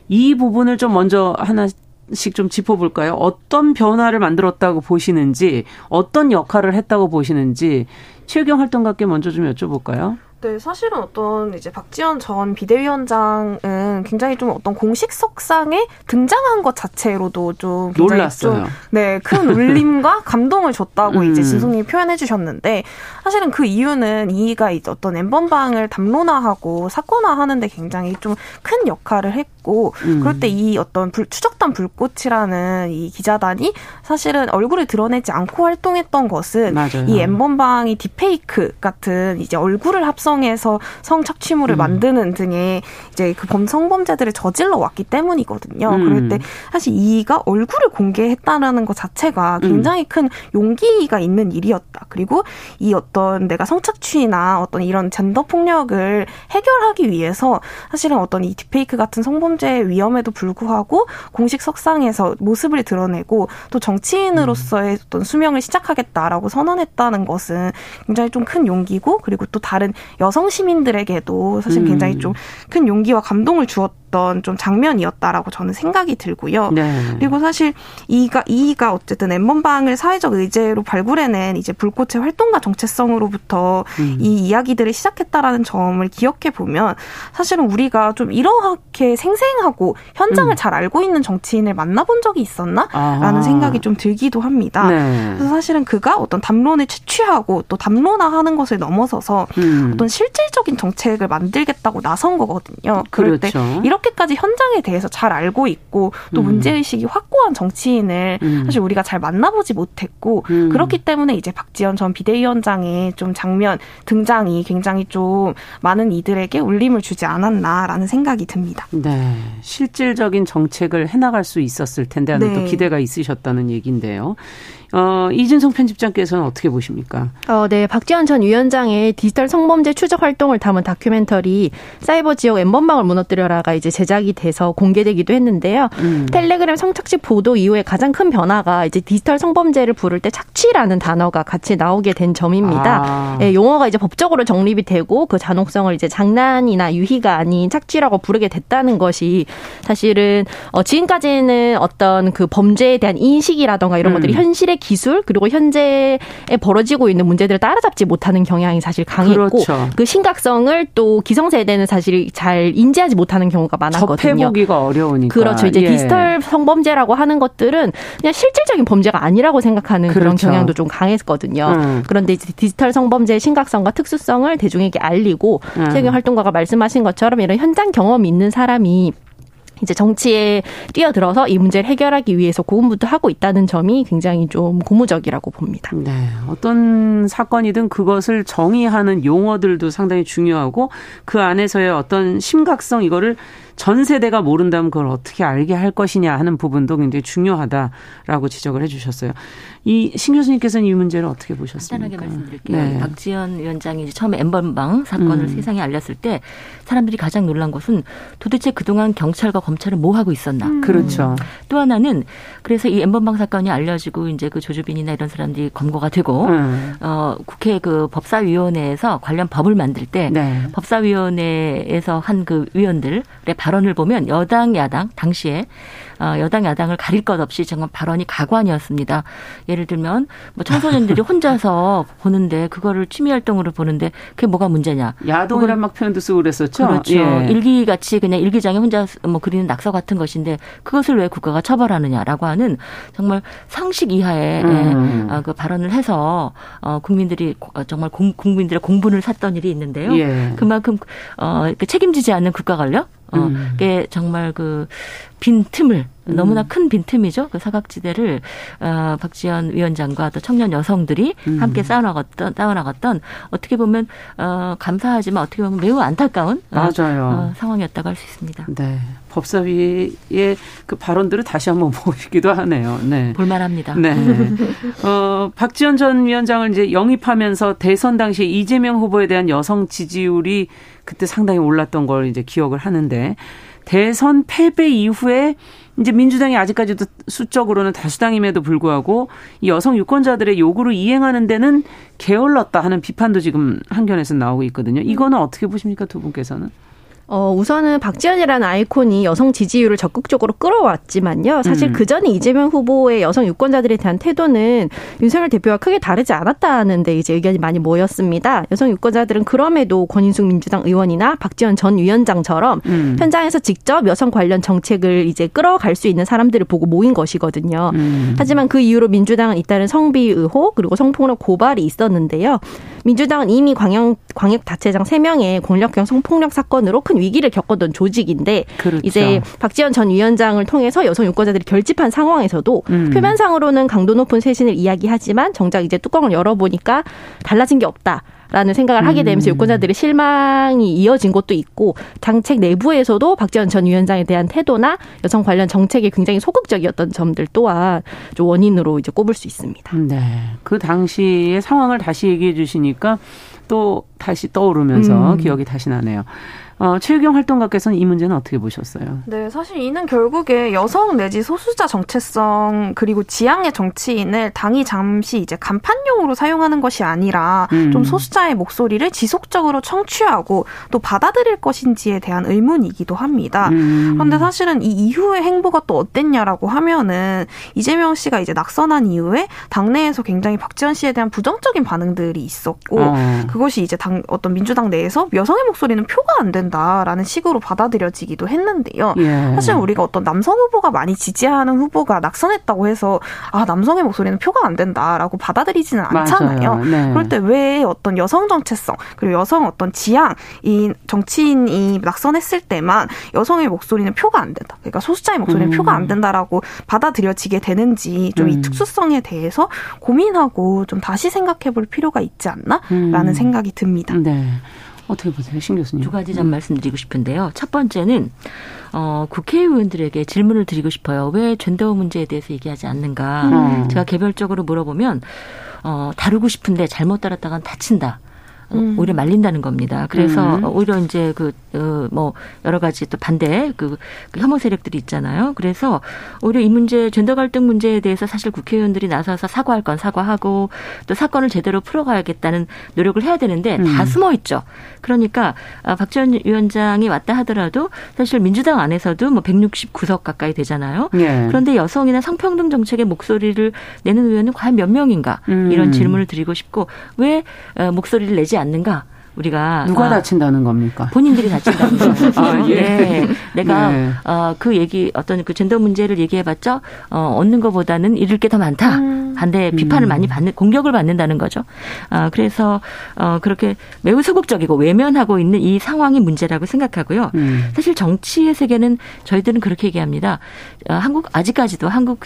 이 부분을 좀 먼저 하나씩 좀 짚어볼까요? 어떤 변화를 만들었다고 보시는지, 어떤 역할을 했다고 보시는지, 최경 활동가께 먼저 좀 여쭤볼까요? 네, 사실은 어떤 이제 박지원 전 비대위원장은 굉장히 좀 어떤 공식석상에 등장한 것 자체로도 좀 놀랐어요. 좀, 네, 큰 울림과 *laughs* 감동을 줬다고 음. 이제 진송님이 표현해 주셨는데 사실은 그 이유는 이가 이제 어떤 엠번방을 담론화하고 사건화하는데 굉장히 좀 큰 역할을 했고 음. 그럴 때 이 어떤 불, 추적단 불꽃이라는 이 기자단이 사실은 얼굴을 드러내지 않고 활동했던 것은 맞아요. 이 엠번방이 디페이크 같은 이제 얼굴을 합성 활성에서 성착취물을 음. 만드는 등의 이제 그 범 성범죄들을 저질러 왔기 때문이거든요. 음. 그럴 때 사실 이가 얼굴을 공개했다라는 것 자체가 음. 굉장히 음. 큰 용기가 있는 일이었다. 그리고 이 어떤 내가 성착취나 어떤 이런 젠더 폭력을 해결하기 위해서 사실은 어떤 이 디페이크 같은 성범죄 위험에도 불구하고 공식 석상에서 모습을 드러내고 또 정치인으로서의 어떤 수명을 시작하겠다라고 선언했다는 것은 굉장히 좀 큰 용기고 그리고 또 다른 여성 시민들에게도 사실 음. 굉장히 좀 큰 용기와 감동을 주었 어떤 좀 장면이었다라고 저는 생각이 들고요. 네. 그리고 사실 이가 이가 어쨌든 엠번방을 사회적 의제로 발굴해낸 이제 불꽃의 활동가 정체성으로부터 음. 이 이야기들을 시작했다라는 점을 기억해 보면 사실은 우리가 좀 이렇게 생생하고 현장을 음. 잘 알고 있는 정치인을 만나본 적이 있었나라는 생각이 좀 들기도 합니다. 네. 그래서 사실은 그가 어떤 담론을 채취하고 또 담론화하는 것을 넘어서서 음. 어떤 실질적인 정책을 만들겠다고 나선 거거든요. 그럴 그렇죠. 때 이렇게 이렇게까지 현장에 대해서 잘 알고 있고 또 음. 문제의식이 확고한 정치인을 음. 사실 우리가 잘 만나보지 못했고 음. 그렇기 때문에 이제 박지원 전 비대위원장의 좀 장면 등장이 굉장히 좀 많은 이들에게 울림을 주지 않았나라는 생각이 듭니다. 네. 실질적인 정책을 해나갈 수 있었을 텐데 하는 네. 또 기대가 있으셨다는 얘기인데요. 어, 이진성 편집장께서는 어떻게 보십니까? 어, 네. 박지원 전 위원장의 디지털 성범죄 추적 활동을 담은 다큐멘터리 사이버 지역 엠번방을 무너뜨려라가 이제 제작이 돼서 공개되기도 했는데요. 음. 텔레그램 성착취 보도 이후에 가장 큰 변화가 이제 디지털 성범죄를 부를 때 착취라는 단어가 같이 나오게 된 점입니다. 아. 네, 용어가 이제 법적으로 정립이 되고 그 잔혹성을 이제 장난이나 유희가 아닌 착취라고 부르게 됐다는 것이 사실은 어, 지금까지는 어떤 그 범죄에 대한 인식이라던가 이런 음. 것들이 현실 의 기술 그리고 현재에 벌어지고 있는 문제들을 따라잡지 못하는 경향이 사실 강했고 그렇죠. 그 심각성을 또 기성세대는 사실 잘 인지하지 못하는 경우가 많았거든요. 접해보기가 어려우니까. 그렇죠. 이제 예. 디지털 성범죄라고 하는 것들은 그냥 실질적인 범죄가 아니라고 생각하는 그렇죠. 그런 경향도 좀 강했거든요. 음. 그런데 이제 디지털 성범죄의 심각성과 특수성을 대중에게 알리고 음. 최경 활동가가 말씀하신 것처럼 이런 현장 경험이 있는 사람이 이제 정치에 뛰어들어서 이 문제를 해결하기 위해서 고군분투하고 있다는 점이 굉장히 좀 고무적이라고 봅니다. 네. 어떤 사건이든 그것을 정의하는 용어들도 상당히 중요하고 그 안에서의 어떤 심각성 이거를 전 세대가 모른다면 그걸 어떻게 알게 할 것이냐 하는 부분도 굉장히 중요하다라고 지적을 해주셨어요. 이 신 교수님께서는 이 문제를 어떻게 보셨습니까? 간단하게 말씀드릴게요. 네. 박지원 위원장이 처음에 엠번방 사건을 음. 세상에 알렸을 때 사람들이 가장 놀란 것은 도대체 그동안 경찰과 검찰은 뭐 하고 있었나? 음. 그렇죠. 또 하나는 그래서 이 엠번방 사건이 알려지고 이제 그 조주빈이나 이런 사람들이 검거가 되고 음. 어 국회 그 법사위원회에서 관련 법을 만들 때 네. 법사위원회에서 한 그 위원들의 발언을 보면 여당 야당 당시에 어, 여당 야당을 가릴 것 없이 정말 발언이 가관이었습니다. 예를 들면 뭐 청소년들이 *laughs* 혼자서 보는데 그거를 취미 활동으로 보는데 그게 뭐가 문제냐? 야동이란 막 표현도 쓰고 그랬었죠. 그렇죠. 예. 일기 같이 그냥 일기장에 혼자 뭐 그리는 낙서 같은 것인데 그것을 왜 국가가 처벌하느냐라고 하는 정말 상식 이하의 음. 예, 그 발언을 해서 어, 국민들이 정말 공, 국민들의 공분을 샀던 일이 있는데요. 예. 그만큼 어, 그 책임지지 않는 국가 권력 어, 음. 그게 정말 그 빈틈을 음. 너무나 큰 빈틈이죠. 그 사각지대를 어, 박지원 위원장과 또 청년 여성들이 음. 함께 쌓아나갔던 쌓아나갔던 어떻게 보면 어, 감사하지만 어떻게 보면 매우 안타까운 어, 맞아요. 어, 상황이었다고 할 수 있습니다. 네. 법사위의 그 발언들을 다시 한번 *laughs* 보시기도 하네요. 네. 볼만합니다. 네. 어, 박지원 전 위원장을 이제 영입하면서 대선 당시 이재명 후보에 대한 여성 지지율이 그때 상당히 올랐던 걸 이제 기억을 하는데 대선 패배 이후에 이제 민주당이 아직까지도 수적으로는 다수당임에도 불구하고 이 여성 유권자들의 요구를 이행하는 데는 게을렀다 하는 비판도 지금 한견에서 나오고 있거든요. 이거는 어떻게 보십니까 두 분께서는? 어, 우선은 박지원이라는 아이콘이 여성 지지율을 적극적으로 끌어왔지만요. 사실 음. 그 전에 이재명 후보의 여성 유권자들에 대한 태도는 윤석열 대표와 크게 다르지 않았다는데 이제 의견이 많이 모였습니다. 여성 유권자들은 그럼에도 권인숙 민주당 의원이나 박지원 전 위원장처럼 음. 현장에서 직접 여성 관련 정책을 이제 끌어갈 수 있는 사람들을 보고 모인 것이거든요. 음. 하지만 그 이후로 민주당은 잇따른 성비 의혹 그리고 성폭력 고발이 있었는데요. 민주당은 이미 광역 광역 다체장 3명의 권력형 성폭력 사건으로 큰 위기를 겪었던 조직인데 그렇죠. 이제 박지원 전 위원장을 통해서 여성 유권자들이 결집한 상황에서도 음. 표면상으로는 강도 높은 쇄신을 이야기하지만 정작 이제 뚜껑을 열어보니까 달라진 게 없다. 라는 생각을 하게 되면서 음. 유권자들의 실망이 이어진 것도 있고 정책 내부에서도 박지원 전 위원장에 대한 태도나 여성 관련 정책이 굉장히 소극적이었던 점들 또한 좀 원인으로 이제 꼽을 수 있습니다. 네. 그 당시의 상황을 다시 얘기해 주시니까 또 다시 떠오르면서 음. 기억이 다시 나네요. 어, 최유경 활동가께서는 이 문제는 어떻게 보셨어요? 네, 사실 이는 결국에 여성 내지 소수자 정체성 그리고 지향의 정치인을 당이 잠시 이제 간판용으로 사용하는 것이 아니라 음. 좀 소수자의 목소리를 지속적으로 청취하고 또 받아들일 것인지에 대한 의문이기도 합니다. 음. 그런데 사실은 이 이후의 행보가 또 어땠냐라고 하면은 이재명 씨가 이제 낙선한 이후에 당내에서 굉장히 박지원 씨에 대한 부정적인 반응들이 있었고 어. 그것이 이제 당 어떤 민주당 내에서 여성의 목소리는 표가 안 된다. 된다라는 식으로 받아들여지기도 했는데요. 예. 사실 우리가 어떤 남성 후보가 많이 지지하는 후보가 낙선했다고 해서 아 남성의 목소리는 표가 안 된다라고 받아들이지는 않잖아요. 네. 그럴 때 왜 어떤 여성 정체성 그리고 여성 어떤 지향이 정치인이 낙선했을 때만 여성의 목소리는 표가 안 된다. 그러니까 소수자의 목소리는 음. 표가 안 된다라고 받아들여지게 되는지 좀이 음. 특수성에 대해서 고민하고 좀 다시 생각해 볼 필요가 있지 않나라는 음. 생각이 듭니다. 네. 어떻게 보세요, 신 교수님? 두 가지 점 음. 말씀드리고 싶은데요. 첫 번째는 어, 국회의원들에게 질문을 드리고 싶어요. 왜 젠더 문제에 대해서 얘기하지 않는가? 음. 제가 개별적으로 물어보면 어, 다루고 싶은데 잘못 다뤘다간 다친다. 음. 오히려 말린다는 겁니다. 그래서 음. 오히려 이제 그, 어, 뭐, 여러 가지 또 반대, 그, 그 혐오 세력들이 있잖아요. 그래서 오히려 이 문제, 젠더 갈등 문제에 대해서 사실 국회의원들이 나서서 사과할 건 사과하고 또 사건을 제대로 풀어가야겠다는 노력을 해야 되는데 음. 다 숨어 있죠. 그러니까 아, 박지원 위원장이 왔다 하더라도 사실 민주당 안에서도 뭐 169석 가까이 되잖아요. 예. 그런데 여성이나 성평등 정책의 목소리를 내는 의원은 과연 몇 명인가 음. 이런 질문을 드리고 싶고 왜 어, 목소리를 내지 않 는가? 우리가 누가 아, 다친다는 겁니까? 본인들이 다친다는 *laughs* 거예요. 아, 예. 네. 내가 네. 어, 그 얘기 어떤 그 젠더 문제를 얘기해봤자 어, 얻는 것보다는 잃을 게 더 많다. 음. 반대 비판을 음. 많이 받는 공격을 받는다는 거죠. 어, 그래서 어, 그렇게 매우 소극적이고 외면하고 있는 이 상황이 문제라고 생각하고요. 음. 사실 정치의 세계는 저희들은 그렇게 얘기합니다. 어, 한국 아직까지도 한국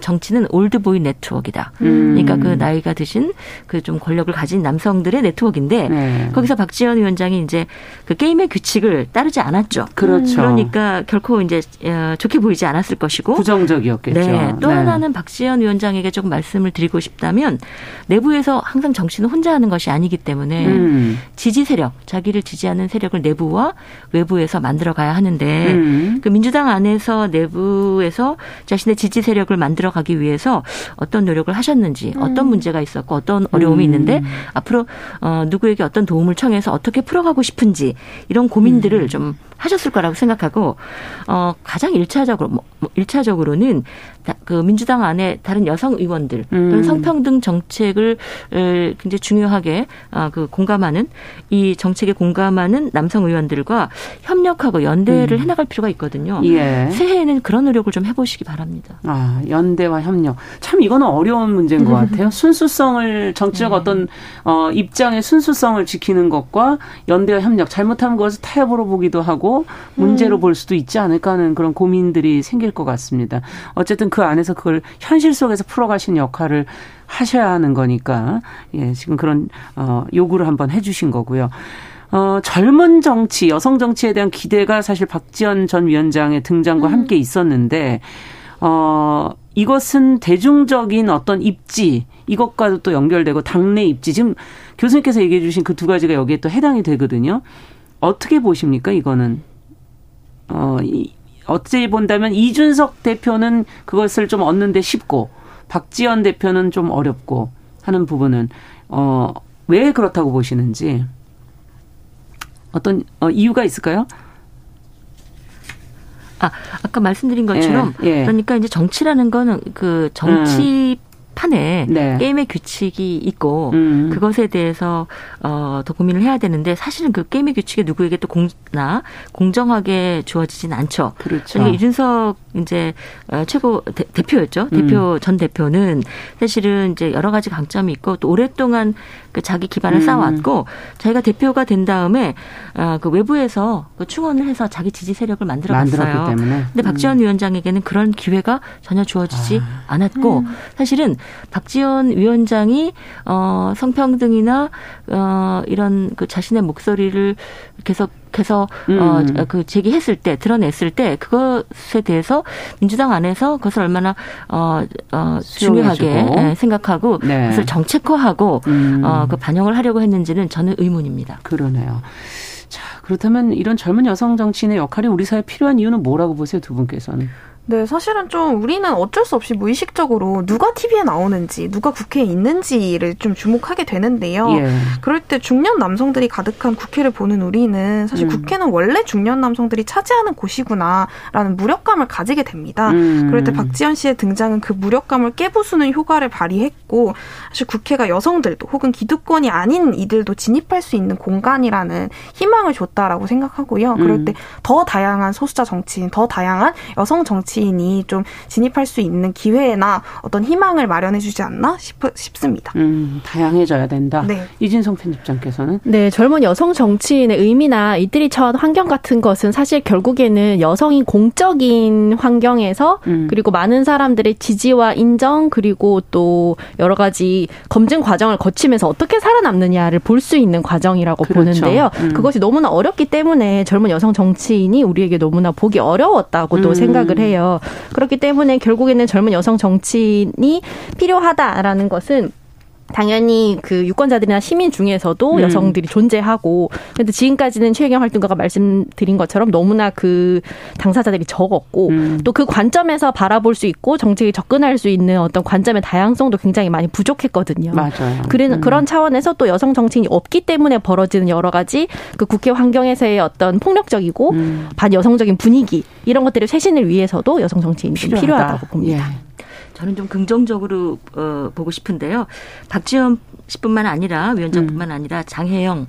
정치는 올드보이 네트워크이다. 음. 그러니까 그 나이가 드신 그 좀 권력을 가진 남성들의 네트워크인데 네. 거기서 박지원 위원장이 이제 그 게임의 규칙을 따르지 않았죠. 그렇죠. 그러니까 결코 이제 어, 좋게 보이지 않았을 것이고 부정적이었겠죠. 네. 또 네. 하나는 박지원 위원장에게 조금 말씀을 드리고 싶다면 내부에서 항상 정치는 혼자 하는 것이 아니기 때문에 음. 지지 세력, 자기를 지지하는 세력을 내부와 외부에서 만들어 가야 하는데 음. 그 민주당 안에서 내부에서 자신의 지지 세력 을 만들어 가기 위해서 어떤 노력을 하셨는지 음. 어떤 문제가 있었고 어떤 어려움이 음. 있는데 앞으로 어 누구에게 어떤 도움을 청해서 어떻게 풀어가고 싶은지 이런 고민들을 음. 좀 하셨을 거라고 생각하고 어 가장 일차적으로 뭐, 뭐 일차적으로는 그 민주당 안에 다른 여성 의원들 또는 음. 성평등 정책을 굉장히 중요하게 어, 그 공감하는 이 정책에 공감하는 남성 의원들과 협력하고 연대를 음. 해나갈 필요가 있거든요. 예. 새해에는 그런 노력을 좀 해보시기 바랍니다. 아 연대와 협력 참 이거는 어려운 문제인 것 같아요. 순수성을 정치적 네. 어떤 어, 입장의 순수성을 지키는 것과 연대와 협력 잘못하면 그것을 타협으로 보기도 하고 문제로 음. 볼 수도 있지 않을까 하는 그런 고민들이 생길 것 같습니다. 어쨌든 그 안에서 그걸 현실 속에서 풀어가신 역할을 하셔야 하는 거니까 예 지금 그런 어 요구를 한번 해주신 거고요. 어, 젊은 정치, 여성 정치에 대한 기대가 사실 박지원 전 위원장의 등장과 음. 함께 있었는데, 어, 이것은 대중적인 어떤 입지, 이것과도 또 연결되고 당내 입지. 지금 교수님께서 얘기해 주신 그 두 가지가 여기에 또 해당이 되거든요. 어떻게 보십니까, 이거는? 어, 이, 어찌 본다면 이준석 대표는 그것을 좀 얻는데 쉽고 박지원 대표는 좀 어렵고 하는 부분은 어, 왜 그렇다고 보시는지 어떤 어, 이유가 있을까요? 아, 아까 말씀드린 것처럼 예, 예. 그러니까 이제 정치라는 거는 그 정치 음. 판에 네. 게임의 규칙이 있고 음. 그것에 대해서 어, 더 고민을 해야 되는데 사실은 그 게임의 규칙이 누구에게 또 공나 공정하게 주어지진 않죠. 그렇죠. 그러니까 이준석 이제 어, 최고 대, 표였죠 대표 음. 전 대표는 사실은 이제 여러 가지 강점이 있고 또 오랫동안 그 자기 기반을 음. 쌓아왔고 자기가 대표가 된 다음에 어, 그 외부에서 그 충원을 해서 자기 지지 세력을 만들어갔어요. 때문에. 근데 박지원 음. 위원장에게는 그런 기회가 전혀 주어지지 아. 않았고 음. 사실은 박지원 위원장이 어 성평등이나 어 이런 그 자신의 목소리를 계속해서 음. 어그 제기했을 때 드러냈을 때 그것에 대해서 민주당 안에서 그것을 얼마나 어, 어 중요하게 예, 생각하고 네. 그것을 정책화하고 음. 어그 반영을 하려고 했는지는 저는 의문입니다. 그러네요. 자, 그렇다면 이런 젊은 여성 정치인의 역할이 우리 사회에 필요한 이유는 뭐라고 보세요, 두 분께서는? 네, 사실은 좀 우리는 어쩔 수 없이 무의식적으로 누가 TV에 나오는지, 누가 국회에 있는지를 좀 주목하게 되는데요. 예. 그럴 때 중년 남성들이 가득한 국회를 보는 우리는 사실 음. 국회는 원래 중년 남성들이 차지하는 곳이구나라는 무력감을 가지게 됩니다. 음. 그럴 때 박지원 씨의 등장은 그 무력감을 깨부수는 효과를 발휘했고, 사실 국회가 여성들도 혹은 기득권이 아닌 이들도 진입할 수 있는 공간이라는 희망을 줬다라고 생각하고요. 그럴 음. 때더 다양한 소수자 정치인, 더 다양한 여성 정치 정치인이 좀 진입할 수 있는 기회나 어떤 희망을 마련해 주지 않나 싶, 싶습니다. 음, 다양해져야 된다. 네. 이진성 편집장께서는 네, 젊은 여성 정치인의 의미나 이들이 처한 환경 같은 것은 사실 결국에는 여성이 공적인 환경에서 음. 그리고 많은 사람들의 지지와 인정 그리고 또 여러 가지 검증 과정을 거치면서 어떻게 살아남느냐를 볼 수 있는 과정이라고 그렇죠. 보는데요. 음. 그것이 너무나 어렵기 때문에 젊은 여성 정치인이 우리에게 너무나 보기 어려웠다고도 음. 생각을 해요. 그렇기 때문에 결국에는 젊은 여성 정치인이 필요하다라는 것은 당연히 그 유권자들이나 시민 중에서도 음. 여성들이 존재하고 근데 지금까지는 최경 활동가가 말씀드린 것처럼 너무나 그 당사자들이 적었고 음. 또그 관점에서 바라볼 수 있고 정책에 접근할 수 있는 어떤 관점의 다양성도 굉장히 많이 부족했거든요. 맞아요. 그래, 음. 그런 차원에서 또 여성 정치인이 없기 때문에 벌어지는 여러 가지 그 국회 환경에서의 어떤 폭력적이고 음. 반여성적인 분위기 이런 것들을 쇄신을 위해서도 여성 정치인이 필요하다. 필요하다고 봅니다. 예. 저는 좀 긍정적으로 어, 보고 싶은데요. 박지원 씨뿐만 아니라 위원장뿐만 음. 아니라 장혜영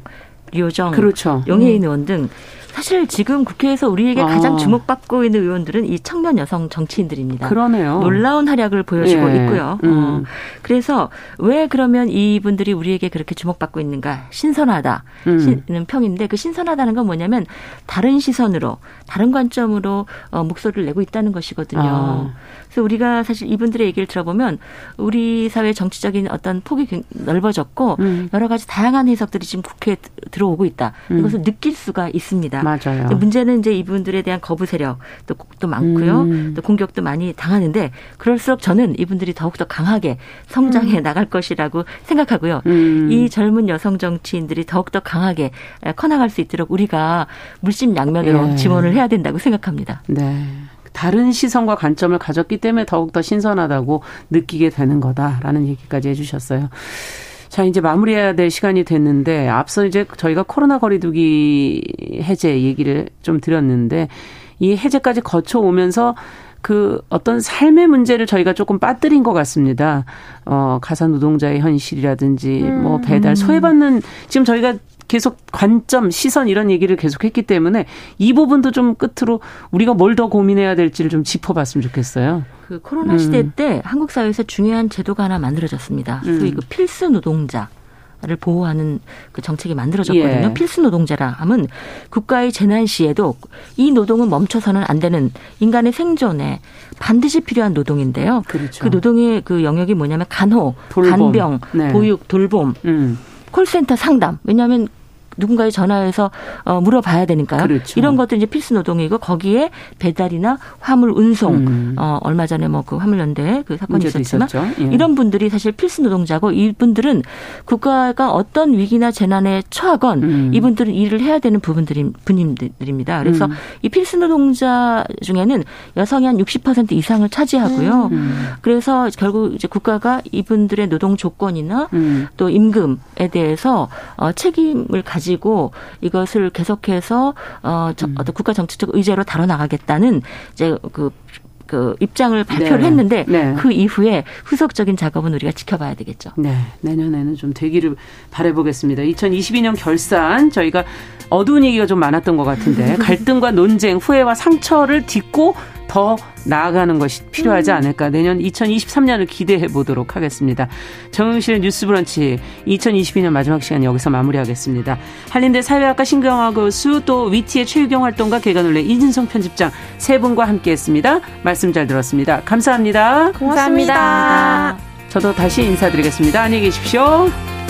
류정, 그렇죠. 용혜인 음. 의원 등 사실 지금 국회에서 우리에게 가장 아. 주목받고 있는 의원들은 이 청년 여성 정치인들입니다. 그러는 놀라운 활약을 보여주고 예. 있고요. 음. 어, 그래서 왜 그러면 이분들이 우리에게 그렇게 주목받고 있는가? 신선하다. 음. 는 평인데 그 신선하다는 건 뭐냐면 다른 시선으로, 다른 관점으로 어, 목소리를 내고 있다는 것이거든요. 아. 그래서 우리가 사실 이분들의 얘기를 들어보면 우리 사회 정치적인 어떤 폭이 넓어졌고 음. 여러 가지 다양한 해석들이 지금 국회에 들어오고 있다. 음. 이것을 느낄 수가 있습니다. 맞아요. 문제는 이제 이분들에 대한 거부 세력 또, 또 많고요. 음. 또 공격도 많이 당하는데 그럴수록 저는 이분들이 더욱더 강하게 성장해 음. 나갈 것이라고 생각하고요. 음. 이 젊은 여성 정치인들이 더욱더 강하게 커나갈 수 있도록 우리가 물심양면으로 예. 지원을 해야 된다고 생각합니다. 네. 다른 시선과 관점을 가졌기 때문에 더욱더 신선하다고 느끼게 되는 거다라는 얘기까지 해주셨어요. 자, 이제 마무리해야 될 시간이 됐는데, 앞서 이제 저희가 코로나 거리두기 해제 얘기를 좀 드렸는데, 이 해제까지 거쳐오면서 그 어떤 삶의 문제를 저희가 조금 빠뜨린 것 같습니다. 어, 가사 노동자의 현실이라든지, 뭐 배달, 소외받는, 지금 저희가 계속 관점, 시선 이런 얘기를 계속 했기 때문에 이 부분도 좀 끝으로 우리가 뭘 더 고민해야 될지를 좀 짚어봤으면 좋겠어요. 그 코로나 시대 음. 때 한국 사회에서 중요한 제도가 하나 만들어졌습니다. 음. 소위 그 필수 노동자. 를 보호하는 그 정책이 만들어졌거든요. 예. 필수 노동자라 함은 국가의 재난 시에도 이 노동은 멈춰서는 안 되는 인간의 생존에 반드시 필요한 노동인데요. 그렇죠. 그 노동의 그 영역이 뭐냐면 간호, 돌봄. 간병, 네. 보육, 돌봄, 음. 콜센터 상담. 왜냐하면 누군가에 전화해서 어, 물어봐야 되니까요. 그렇죠. 이런 것도 이제 필수 노동이고 거기에 배달이나 화물 운송 음. 어, 얼마 전에 뭐 그 화물연대 그 사건이 있었지만 예. 이런 분들이 사실 필수 노동자고 이분들은 국가가 어떤 위기나 재난에 처하건 음. 이분들은 일을 해야 되는 부분들이 분님들입니다. 그래서 음. 이 필수 노동자 중에는 여성이 한 60% 이상을 차지하고요. 음. 그래서 결국 이제 국가가 이분들의 노동 조건이나 음. 또 임금에 대해서 어, 책임을 가지 가지고 이것을 계속해서 어, 저, 음. 어떤 국가 정치적 의제로 다뤄 나가겠다는 이제 그, 그 입장을 발표를 네. 했는데 네. 그 이후에 후속적인 작업은 우리가 지켜봐야 되겠죠. 네. 내년에는 좀 되기를 바라보겠습니다. 2022년 결산 저희가 어두운 얘기가 좀 많았던 것 같은데 *laughs* 갈등과 논쟁, 후회와 상처를 딛고 더 나아가는 것이 필요하지 음. 않을까. 내년 2023년을 기대해 보도록 하겠습니다. 정영실의 뉴스 브런치 2022년 마지막 시간 여기서 마무리하겠습니다. 한림대 사회학과 신경화 교수 또 위티의 최유경 활동가 개관올레 이진성 편집장 세 분과 함께했습니다. 말씀 잘 들었습니다. 감사합니다. 고맙습니다. 고맙습니다. 저도 다시 인사드리겠습니다. 안녕히 계십시오.